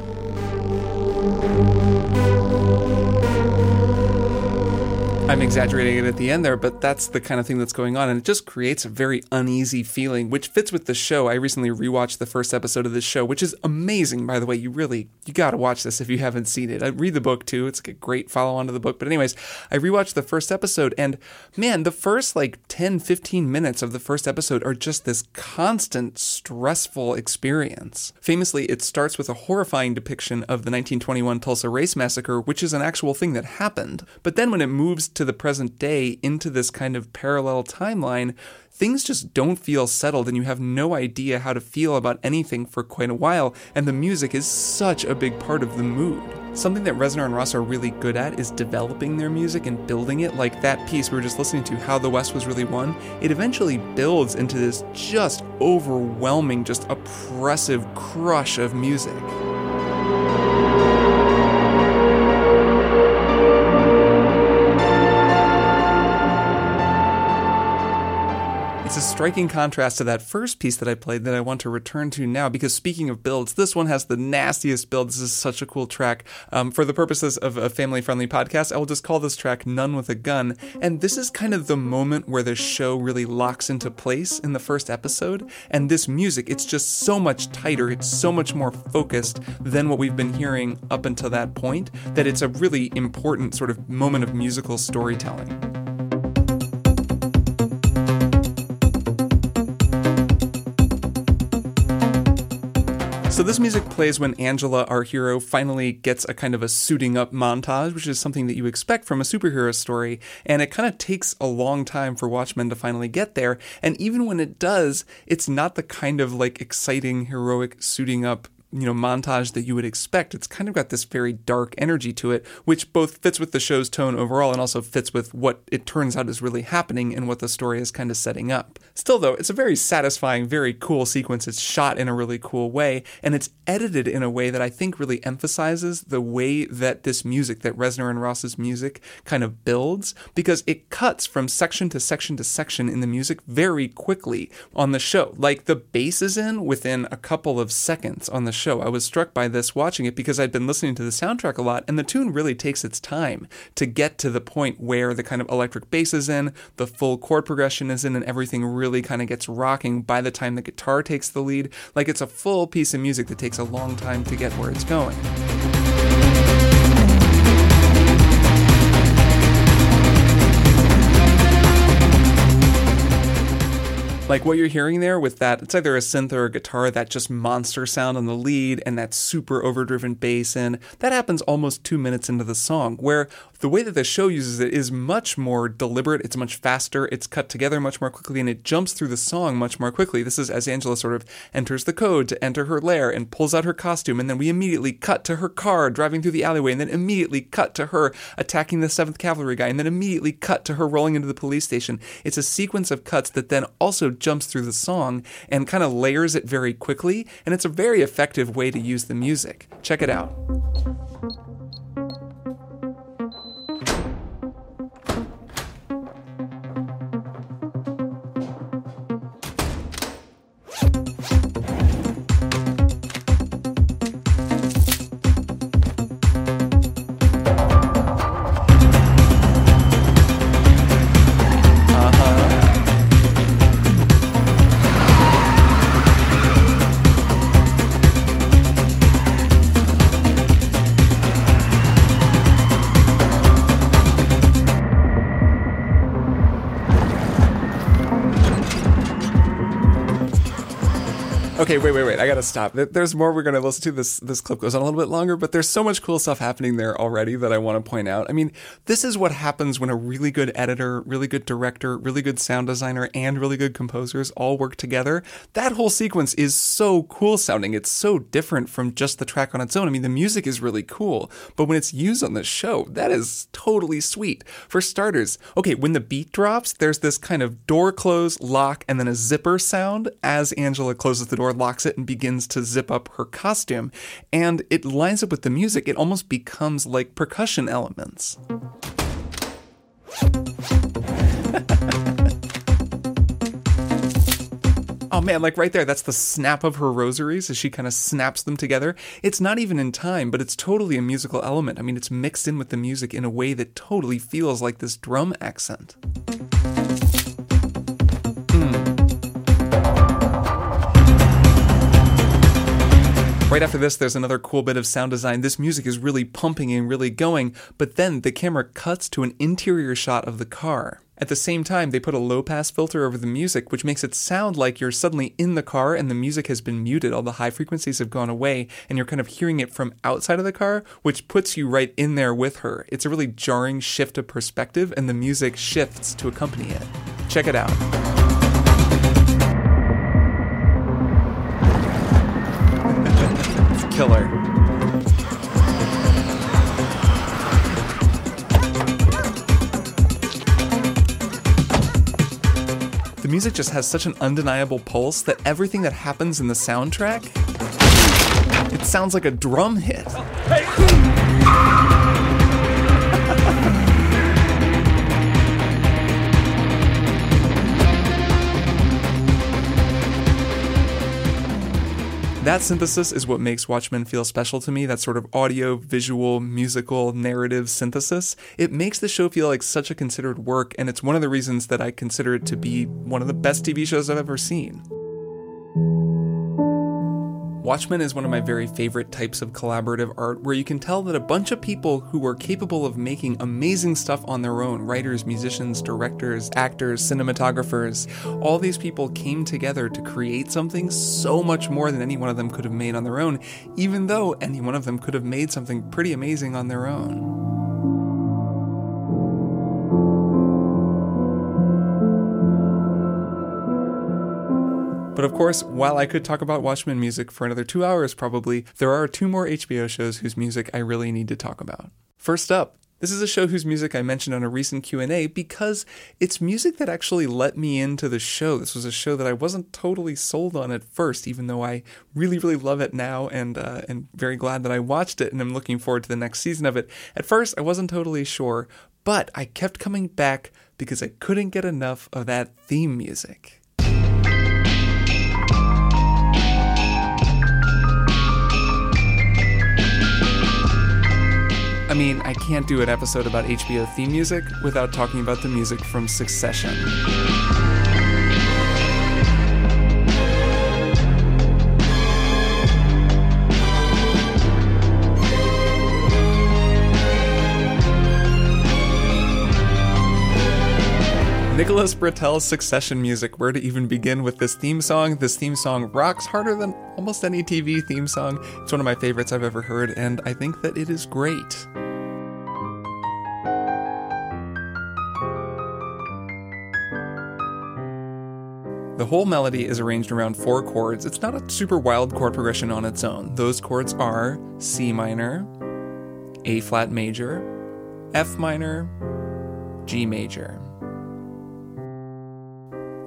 I'm exaggerating it at the end there, but that's the kind of thing that's going on, and it just creates a very uneasy feeling, which fits with the show. I recently rewatched the first episode of this show, which is amazing, by the way. You really you got to watch this if you haven't seen it. I read the book too; it's like a great follow on to the book. But anyways, I rewatched the first episode, and man, the first like 10, 15 minutes of the first episode are just this constant stressful experience. Famously, it starts with a horrifying depiction of the 1921 Tulsa Race Massacre, which is an actual thing that happened. But then when it moves to the present day into this kind of parallel timeline, things just don't feel settled and you have no idea how to feel about anything for quite a while, and the music is such a big part of the mood. Something that Reznor and Ross are really good at is developing their music and building it. Like that piece we were just listening to, How the West Was Really Won, it eventually builds into this just overwhelming, just oppressive crush of music. It's a striking contrast to that first piece that I played that I want to return to now because speaking of builds, this one has the nastiest build. This is such a cool track. Um, for the purposes of a family friendly podcast, I will just call this track Nun with a Gun. And this is kind of the moment where the show really locks into place in the first episode. And this music, it's just so much tighter, it's so much more focused than what we've been hearing up until that point that it's a really important sort of moment of musical storytelling. So this music plays when Angela, our hero, finally gets a kind of a suiting up montage, which is something that you expect from a superhero story, and it kind of takes a long time for Watchmen to finally get there. And even when it does, it's not the kind of like exciting heroic suiting up you know montage that you would expect. It's kind of got this very dark energy to it which both fits with the show's tone overall and also fits with what it turns out is really happening and what the story is kind of setting up. Still though it's a very satisfying very cool sequence. It's shot in a really cool way and it's edited in a way that i think really emphasizes the way that this music that reznor and ross's music kind of builds because it cuts from section to section to section in the music very quickly on the show. Like the bass is in within a couple of seconds on the show. I was struck by this watching it because I'd been listening to the soundtrack a lot, and the tune really takes its time to get to the point where the kind of electric bass is in, the full chord progression is in, and everything really kind of gets rocking by the time the guitar takes the lead. Like it's a full piece of music that takes a long time to get where it's going. Like what you're hearing there with that, it's either a synth or a guitar, that just monster sound on the lead and that super overdriven bass in, that happens almost two minutes into the song, where the way that the show uses it is much more deliberate, it's much faster, it's cut together much more quickly, and it jumps through the song much more quickly. This is as Angela sort of enters the code to enter her lair and pulls out her costume, and then we immediately cut to her car driving through the alleyway, and then immediately cut to her attacking the 7th Cavalry guy, and then immediately cut to her rolling into the police station. It's a sequence of cuts that then also jumps through the song and kind of layers it very quickly, and it's a very effective way to use the music. Check it out. Okay, wait, wait, wait. I gotta stop. There's more we're gonna listen to. This this clip goes on a little bit longer, but there's so much cool stuff happening there already that I want to point out. I mean, this is what happens when a really good editor, really good director, really good sound designer, and really good composers all work together. That whole sequence is so cool sounding. It's so different from just the track on its own. I mean, the music is really cool, but when it's used on the show, that is totally sweet. For starters, okay, when the beat drops, there's this kind of door close, lock, and then a zipper sound as Angela closes the door locks it and begins to zip up her costume. And it lines up with the music, it almost becomes like percussion elements. Oh man, like right there, that's the snap of her rosaries as she kind of snaps them together. It's not even in time, but it's totally a musical element. I mean, it's mixed in with the music in a way that totally feels like this drum accent. Right after this, there's another cool bit of sound design. This music is really pumping and really going, but then the camera cuts to an interior shot of the car. At the same time, they put a low pass filter over the music, which makes it sound like you're suddenly in the car and the music has been muted. All the high frequencies have gone away, and you're kind of hearing it from outside of the car, which puts you right in there with her. It's a really jarring shift of perspective, and the music shifts to accompany it. Check it out. killer. The music just has such an undeniable pulse that everything that happens in the soundtrack it sounds like a drum hit. Hey. That synthesis is what makes Watchmen feel special to me. That sort of audio, visual, musical, narrative synthesis. It makes the show feel like such a considered work, and it's one of the reasons that I consider it to be one of the best TV shows I've ever seen. Watchmen is one of my very favorite types of collaborative art where you can tell that a bunch of people who were capable of making amazing stuff on their own writers, musicians, directors, actors, cinematographers all these people came together to create something so much more than any one of them could have made on their own, even though any one of them could have made something pretty amazing on their own. But of course, while I could talk about Watchmen music for another two hours probably, there are two more HBO shows whose music I really need to talk about. First up, this is a show whose music I mentioned on a recent Q&A because it's music that actually let me into the show. This was a show that I wasn't totally sold on at first, even though I really, really love it now and uh, and very glad that I watched it and I'm looking forward to the next season of it. At first, I wasn't totally sure, but I kept coming back because I couldn't get enough of that theme music. I mean, I can't do an episode about HBO theme music without talking about the music from Succession. Nicholas Britell's Succession music. Where to even begin with this theme song? This theme song rocks harder than almost any TV theme song. It's one of my favorites I've ever heard, and I think that it is great. The whole melody is arranged around four chords. It's not a super wild chord progression on its own. Those chords are C minor, A flat major, F minor, G major.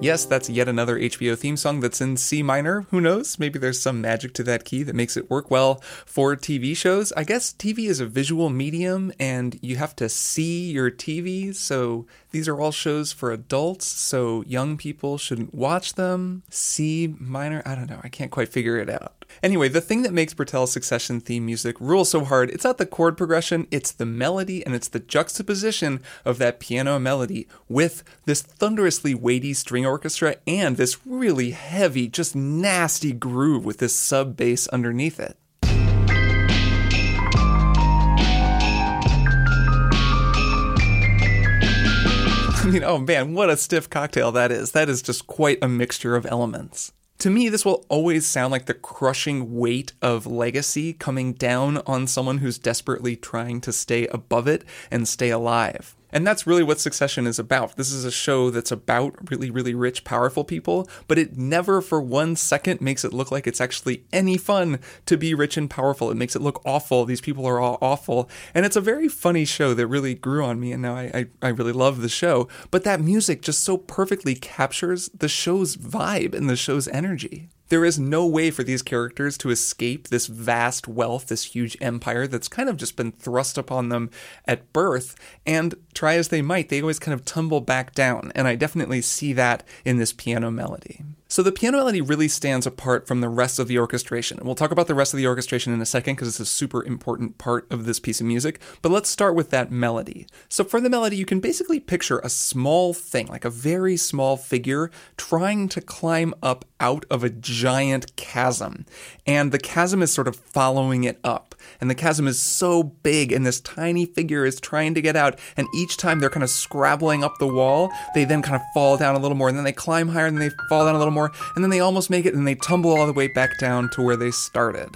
Yes, that's yet another HBO theme song that's in C minor. Who knows? Maybe there's some magic to that key that makes it work well for TV shows. I guess TV is a visual medium and you have to see your TV, so these are all shows for adults, so young people shouldn't watch them. C minor, I don't know, I can't quite figure it out. Anyway, the thing that makes Britell's Succession theme music rule so hard, it's not the chord progression, it's the melody and it's the juxtaposition of that piano melody with this thunderously weighty string orchestra and this really heavy, just nasty groove with this sub bass underneath it. I mean, oh man, what a stiff cocktail that is. That is just quite a mixture of elements. To me, this will always sound like the crushing weight of legacy coming down on someone who's desperately trying to stay above it and stay alive. And that's really what Succession is about. This is a show that's about really, really rich, powerful people, but it never for one second makes it look like it's actually any fun to be rich and powerful. It makes it look awful. These people are all awful. And it's a very funny show that really grew on me, and now I, I, I really love the show. But that music just so perfectly captures the show's vibe and the show's energy. There is no way for these characters to escape this vast wealth, this huge empire that's kind of just been thrust upon them at birth. And try as they might, they always kind of tumble back down. And I definitely see that in this piano melody. So the piano melody really stands apart from the rest of the orchestration. We'll talk about the rest of the orchestration in a second because it's a super important part of this piece of music, but let's start with that melody. So for the melody, you can basically picture a small thing, like a very small figure, trying to climb up out of a giant chasm. And the chasm is sort of following it up. And the chasm is so big, and this tiny figure is trying to get out. And each time they're kind of scrabbling up the wall, they then kind of fall down a little more, and then they climb higher, and then they fall down a little more, and then they almost make it, and then they tumble all the way back down to where they started.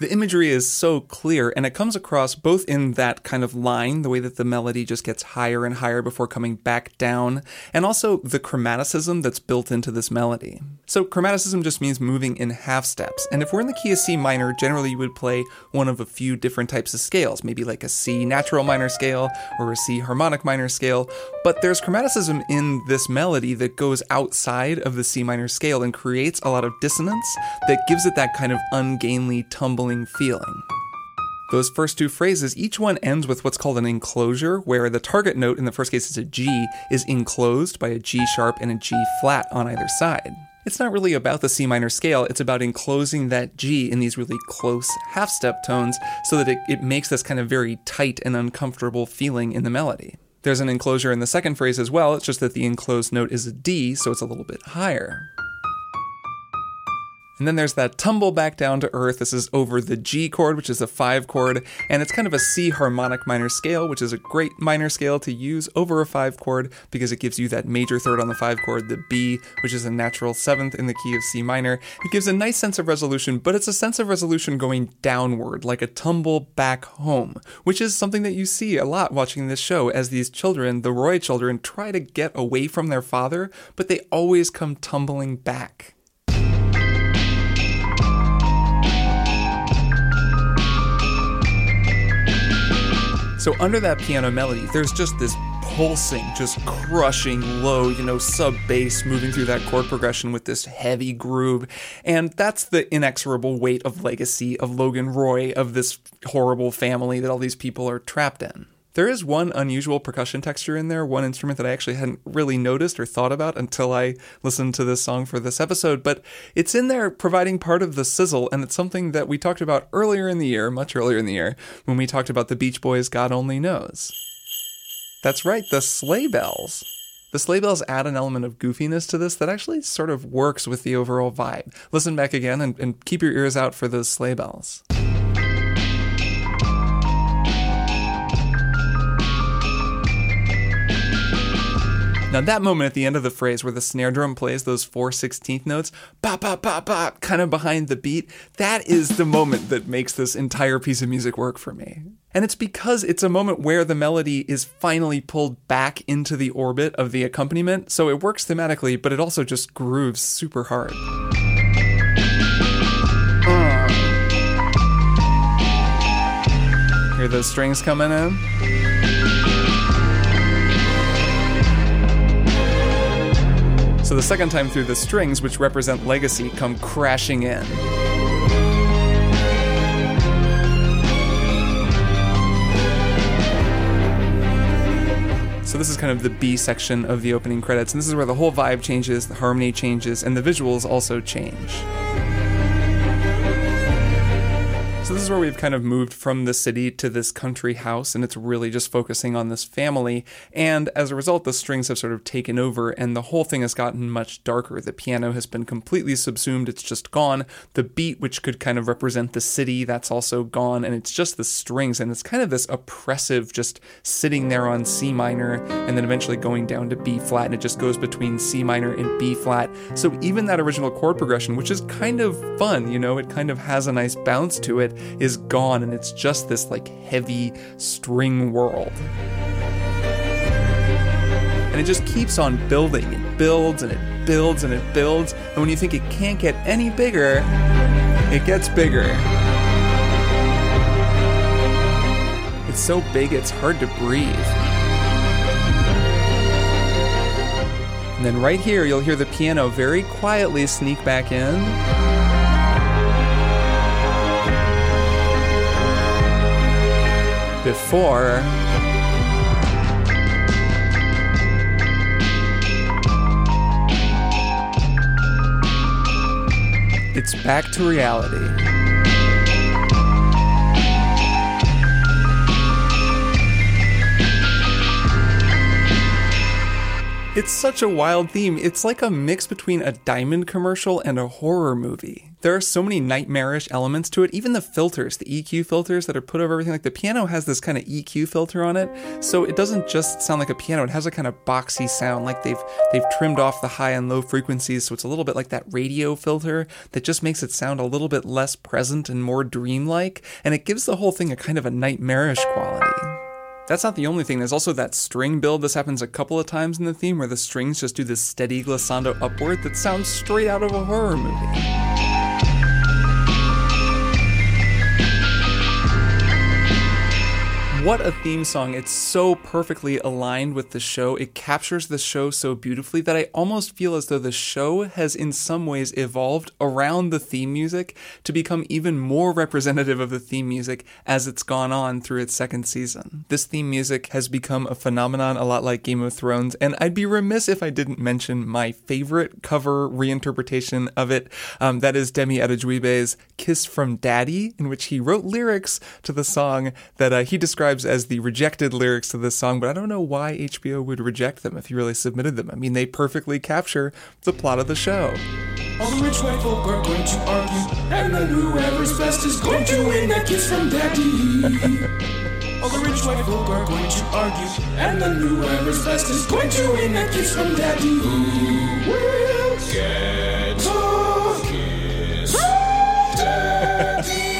The imagery is so clear, and it comes across both in that kind of line, the way that the melody just gets higher and higher before coming back down, and also the chromaticism that's built into this melody. So, chromaticism just means moving in half steps, and if we're in the key of C minor, generally you would play one of a few different types of scales, maybe like a C natural minor scale or a C harmonic minor scale, but there's chromaticism in this melody that goes outside of the C minor scale and creates a lot of dissonance that gives it that kind of ungainly, tumbling feeling. Those first two phrases, each one ends with what's called an enclosure, where the target note, in the first case is a G, is enclosed by a G sharp and a G flat on either side. It's not really about the C minor scale, it's about enclosing that G in these really close half step tones so that it, it makes this kind of very tight and uncomfortable feeling in the melody. There's an enclosure in the second phrase as well, it's just that the enclosed note is a D, so it's a little bit higher. And then there's that tumble back down to earth. This is over the G chord, which is a five chord, and it's kind of a C harmonic minor scale, which is a great minor scale to use over a five chord because it gives you that major third on the five chord, the B, which is a natural seventh in the key of C minor. It gives a nice sense of resolution, but it's a sense of resolution going downward, like a tumble back home, which is something that you see a lot watching this show as these children, the Roy children, try to get away from their father, but they always come tumbling back. So under that piano melody, there's just this pulsing, just crushing low, you know, sub bass moving through that chord progression with this heavy groove. And that's the inexorable weight of legacy of Logan Roy, of this horrible family that all these people are trapped in. There is one unusual percussion texture in there, one instrument that I actually hadn't really noticed or thought about until I listened to this song for this episode, but it's in there providing part of the sizzle, and it's something that we talked about earlier in the year, much earlier in the year, when we talked about the Beach Boys' God Only Knows. That's right, the sleigh bells. The sleigh bells add an element of goofiness to this that actually sort of works with the overall vibe. Listen back again and, and keep your ears out for those sleigh bells. Now that moment at the end of the phrase where the snare drum plays those four sixteenth notes, ba ba ba ba, kind of behind the beat, that is the moment that makes this entire piece of music work for me. And it's because it's a moment where the melody is finally pulled back into the orbit of the accompaniment, so it works thematically, but it also just grooves super hard. Hear those strings coming in? So the second time through, the strings, which represent legacy, come crashing in. So this is kind of the B section of the opening credits, and this is where the whole vibe changes, the harmony changes, and the visuals also change. So this is where we've kind of moved from the city to this country house, and it's really just focusing on this family. And as a result, the strings have sort of taken over, and the whole thing has gotten much darker. The piano has been completely subsumed, it's just gone. The beat, which could kind of represent the city, that's also gone, and it's just the strings, and it's kind of this oppressive, just sitting there on C minor, and then eventually going down to B flat, and it just goes between C minor and B flat. So even that original chord progression, which is kind of fun, you know, it kind of has a nice bounce to it, is gone and it's just this like heavy string world. And it just keeps on building. It builds and it builds and it builds. And when you think it can't get any bigger, it gets bigger. It's so big it's hard to breathe. And then right here, you'll hear the piano very quietly sneak back in. Before. It's back to reality. It's such a wild theme. It's like a mix between a diamond commercial and a horror movie. There are so many nightmarish elements to it. Even the filters, the EQ filters that are put over everything, like the piano has this kind of EQ filter on it, so it doesn't just sound like a piano. It has a kind of boxy sound, like they've they've trimmed off the high and low frequencies, so it's a little bit like that radio filter that just makes it sound a little bit less present and more dreamlike, and it gives the whole thing a kind of a nightmarish quality. That's not the only thing. There's also that string build. This happens a couple of times in the theme where the strings just do this steady glissando upward that sounds straight out of a horror movie. What a theme song. It's so perfectly aligned with the show. It captures the show so beautifully that I almost feel as though the show has in some ways evolved around the theme music to become even more representative of the theme music as it's gone on through its second season. This theme music has become a phenomenon a lot like Game of Thrones, and I'd be remiss if I didn't mention my favorite cover reinterpretation of it. Um, that is Demi Adejuyigbe's Kiss from Daddy, in which he wrote lyrics to the song that uh, he described describes as the rejected lyrics to this song, but I don't know why HBO would reject them if you really submitted them. I mean, they perfectly capture the plot of the show. All the rich white folk are going to argue, and then whoever's best is going to win that kiss from daddy. All the rich white folk are going to argue, and then whoever's best is going to win that kiss from daddy. Who will get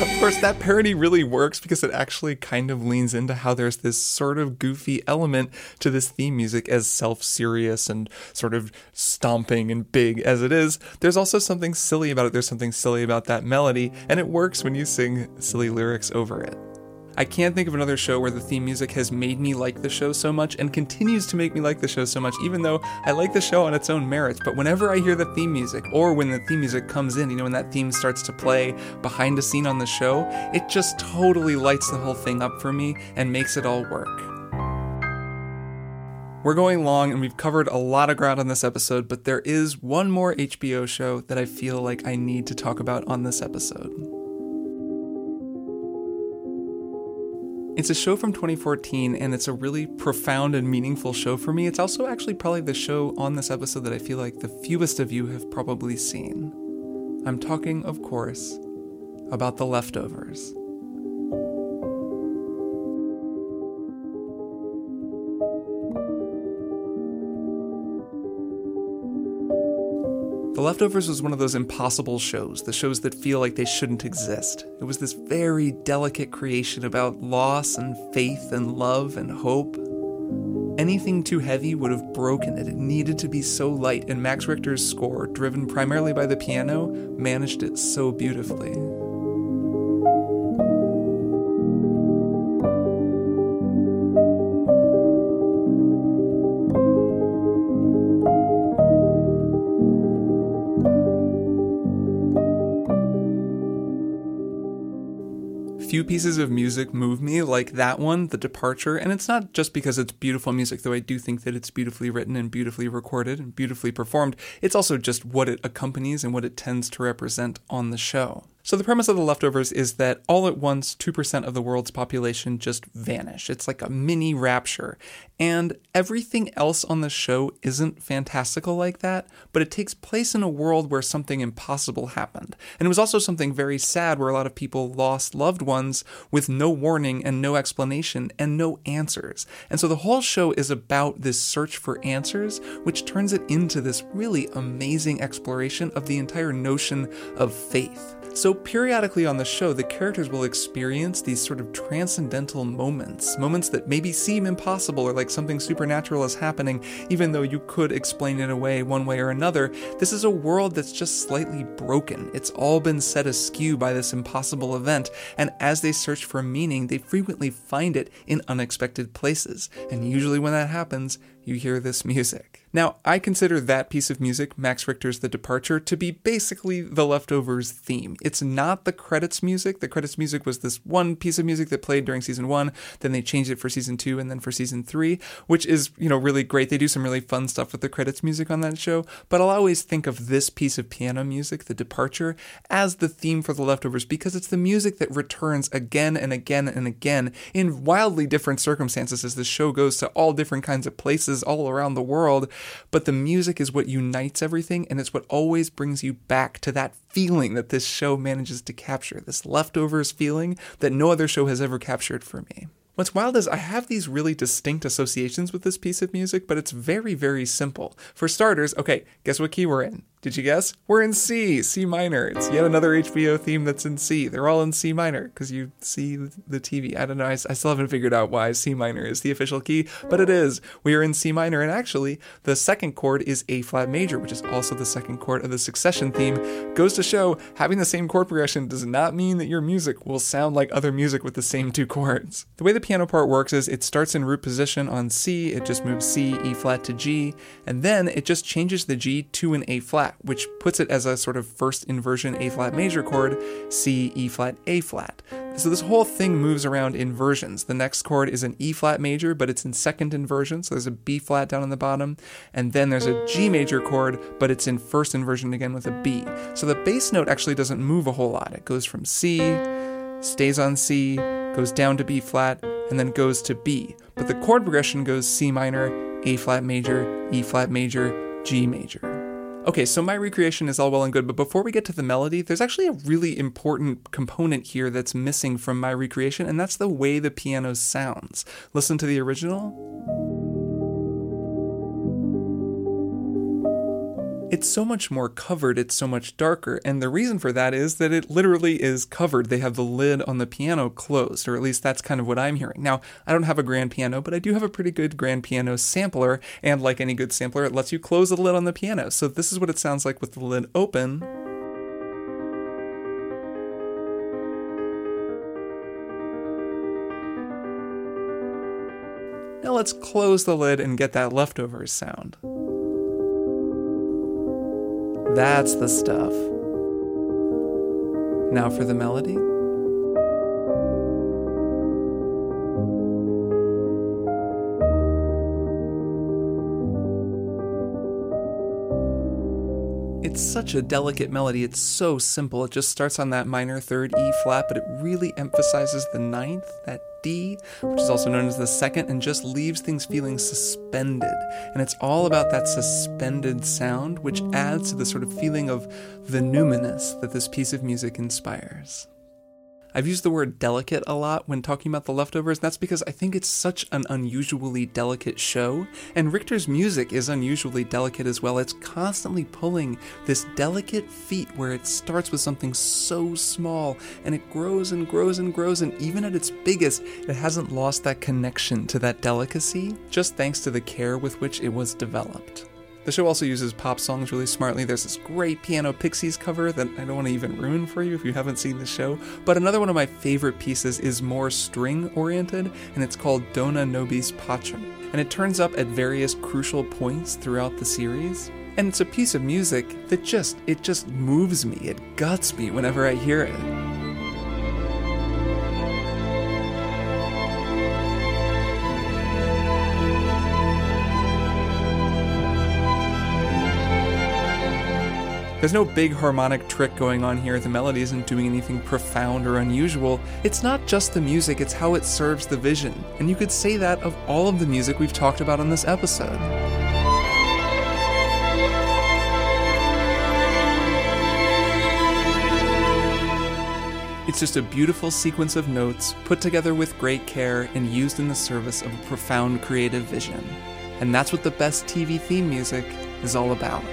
of course, that parody really works because it actually kind of leans into how there's this sort of goofy element to this theme music, as self serious and sort of stomping and big as it is. There's also something silly about it. There's something silly about that melody, and it works when you sing silly lyrics over it. I can't think of another show where the theme music has made me like the show so much and continues to make me like the show so much, even though I like the show on its own merits. But whenever I hear the theme music, or when the theme music comes in, you know, when that theme starts to play behind a scene on the show, it just totally lights the whole thing up for me and makes it all work. We're going long and we've covered a lot of ground on this episode, but there is one more HBO show that I feel like I need to talk about on this episode. It's a show from 2014, and it's a really profound and meaningful show for me. It's also actually probably the show on this episode that I feel like the fewest of you have probably seen. I'm talking, of course, about The Leftovers. The Leftovers was one of those impossible shows, the shows that feel like they shouldn't exist. It was this very delicate creation about loss and faith and love and hope. Anything too heavy would have broken it. It needed to be so light, and Max Richter's score, driven primarily by the piano, managed it so beautifully. Few pieces of music move me, like that one, The Departure. And it's not just because it's beautiful music, though I do think that it's beautifully written and beautifully recorded and beautifully performed. It's also just what it accompanies and what it tends to represent on the show. So, the premise of The Leftovers is that all at once, 2% of the world's population just vanish. It's like a mini rapture. And everything else on the show isn't fantastical like that, but it takes place in a world where something impossible happened. And it was also something very sad where a lot of people lost loved ones with no warning and no explanation and no answers. And so the whole show is about this search for answers, which turns it into this really amazing exploration of the entire notion of faith. So, periodically on the show, the characters will experience these sort of transcendental moments, moments that maybe seem impossible or like something supernatural is happening, even though you could explain it away one way or another. This is a world that's just slightly broken. It's all been set askew by this impossible event, and as they search for meaning, they frequently find it in unexpected places. And usually, when that happens, you hear this music. Now, I consider that piece of music, Max Richter's The Departure, to be basically the Leftovers theme. It's not the credits music. The credits music was this one piece of music that played during season one, then they changed it for season two and then for season three, which is, you know, really great. They do some really fun stuff with the credits music on that show, but I'll always think of this piece of piano music, The Departure, as the theme for The Leftovers because it's the music that returns again and again and again in wildly different circumstances as the show goes to all different kinds of places places all around the world, but the music is what unites everything and it's what always brings you back to that feeling that this show manages to capture, this leftovers feeling that no other show has ever captured for me. What's wild is I have these really distinct associations with this piece of music, but it's very, very simple. For starters, okay, guess what key we're in? Did you guess? We're in C, C minor. It's yet another HBO theme that's in C. They're all in C minor because you see the TV. I don't know. I, I, still haven't figured out why C minor is the official key, but it is. We are in C minor, and actually, the second chord is A flat major, which is also the second chord of the Succession theme. Goes to show having the same chord progression does not mean that your music will sound like other music with the same two chords. The way the piano part works is it starts in root position on C, it just moves C, E flat to G, and then it just changes the G to an A flat flat, which puts it as a sort of first inversion A flat major chord, C, E flat, A flat. So this whole thing moves around inversions. The next chord is an E flat major, but it's in second inversion, so there's a B flat down on the bottom, and then there's a G major chord, but it's in first inversion again with a B. So the bass note actually doesn't move a whole lot. It goes from C, stays on C, goes down to B flat, and then goes to B. But the chord progression goes C minor, A flat major, E flat major, G major. Okay, so my recreation is all well and good, but before we get to the melody, there's actually a really important component here that's missing from my recreation, and that's the way the piano sounds. Listen to the original. It's so much more covered, it's so much darker. And the reason for that is that it literally is covered. They have the lid on the piano closed, or at least that's kind of what I'm hearing. Now, I don't have a grand piano, but I do have a pretty good grand piano sampler. And like any good sampler, it lets you close the lid on the piano. So this is what it sounds like with the lid open. Now let's close the lid and get that leftovers sound. That's the stuff. Now for the melody. It's such a delicate melody. It's so simple. It just starts on that minor third E flat, but it really emphasizes the ninth, that D, which is also known as the second, and just leaves things feeling suspended. And it's all about that suspended sound, which adds to the sort of feeling of the numinous that this piece of music inspires. I've used the word delicate a lot when talking about the leftovers, and that's because I think it's such an unusually delicate show, and Richter's music is unusually delicate as well. It's constantly pulling this delicate feat where it starts with something so small and it grows and grows and grows, and even at its biggest, it hasn't lost that connection to that delicacy, just thanks to the care with which it was developed. The show also uses pop songs really smartly. There's this great Piano Pixies cover that I don't want to even ruin for you if you haven't seen the show. But another one of my favorite pieces is more string oriented, and it's called Dona Nobis Pacem. And it turns up at various crucial points throughout the series. And it's a piece of music that just, it just moves me, it guts me whenever I hear it. There's no big harmonic trick going on here, the melody isn't doing anything profound or unusual. It's not just the music, it's how it serves the vision. And you could say that of all of the music we've talked about on this episode. It's just a beautiful sequence of notes put together with great care and used in the service of a profound creative vision. And that's what the best TV theme music is all about.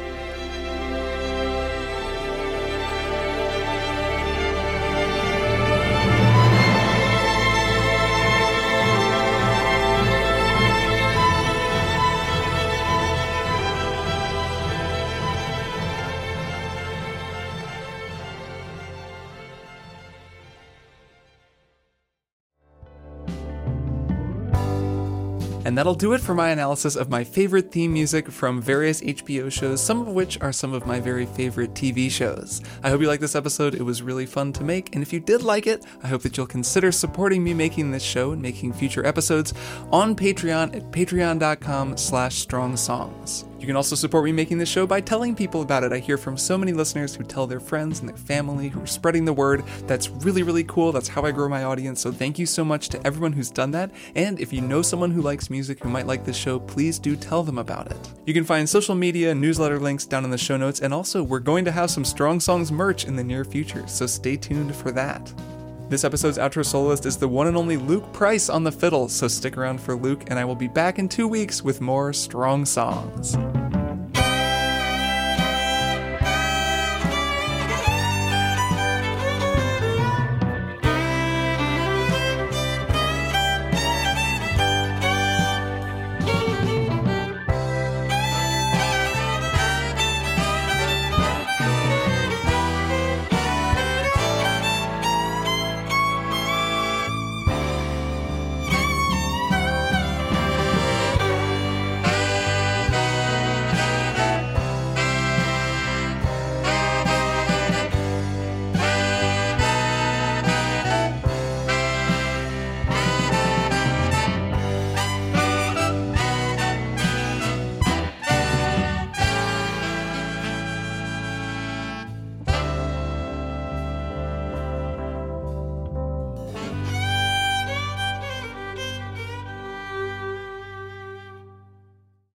And that'll do it for my analysis of my favorite theme music from various HBO shows, some of which are some of my very favorite TV shows. I hope you liked this episode. It was really fun to make, and if you did like it, I hope that you'll consider supporting me making this show and making future episodes on Patreon at patreon.com slash strong songs. You can also support me making this show by telling people about it. I hear from so many listeners who tell their friends and their family who are spreading the word. That's really, really cool. That's how I grow my audience. So thank you so much to everyone who's done that. And if you know someone who likes music who might like this show, please do tell them about it. You can find social media, newsletter links down in the show notes. And also, we're going to have some Strong Songs merch in the near future. So stay tuned for that. This episode's outro soloist is the one and only Luke Price on the fiddle, so stick around for Luke, and I will be back in two weeks with more strong songs.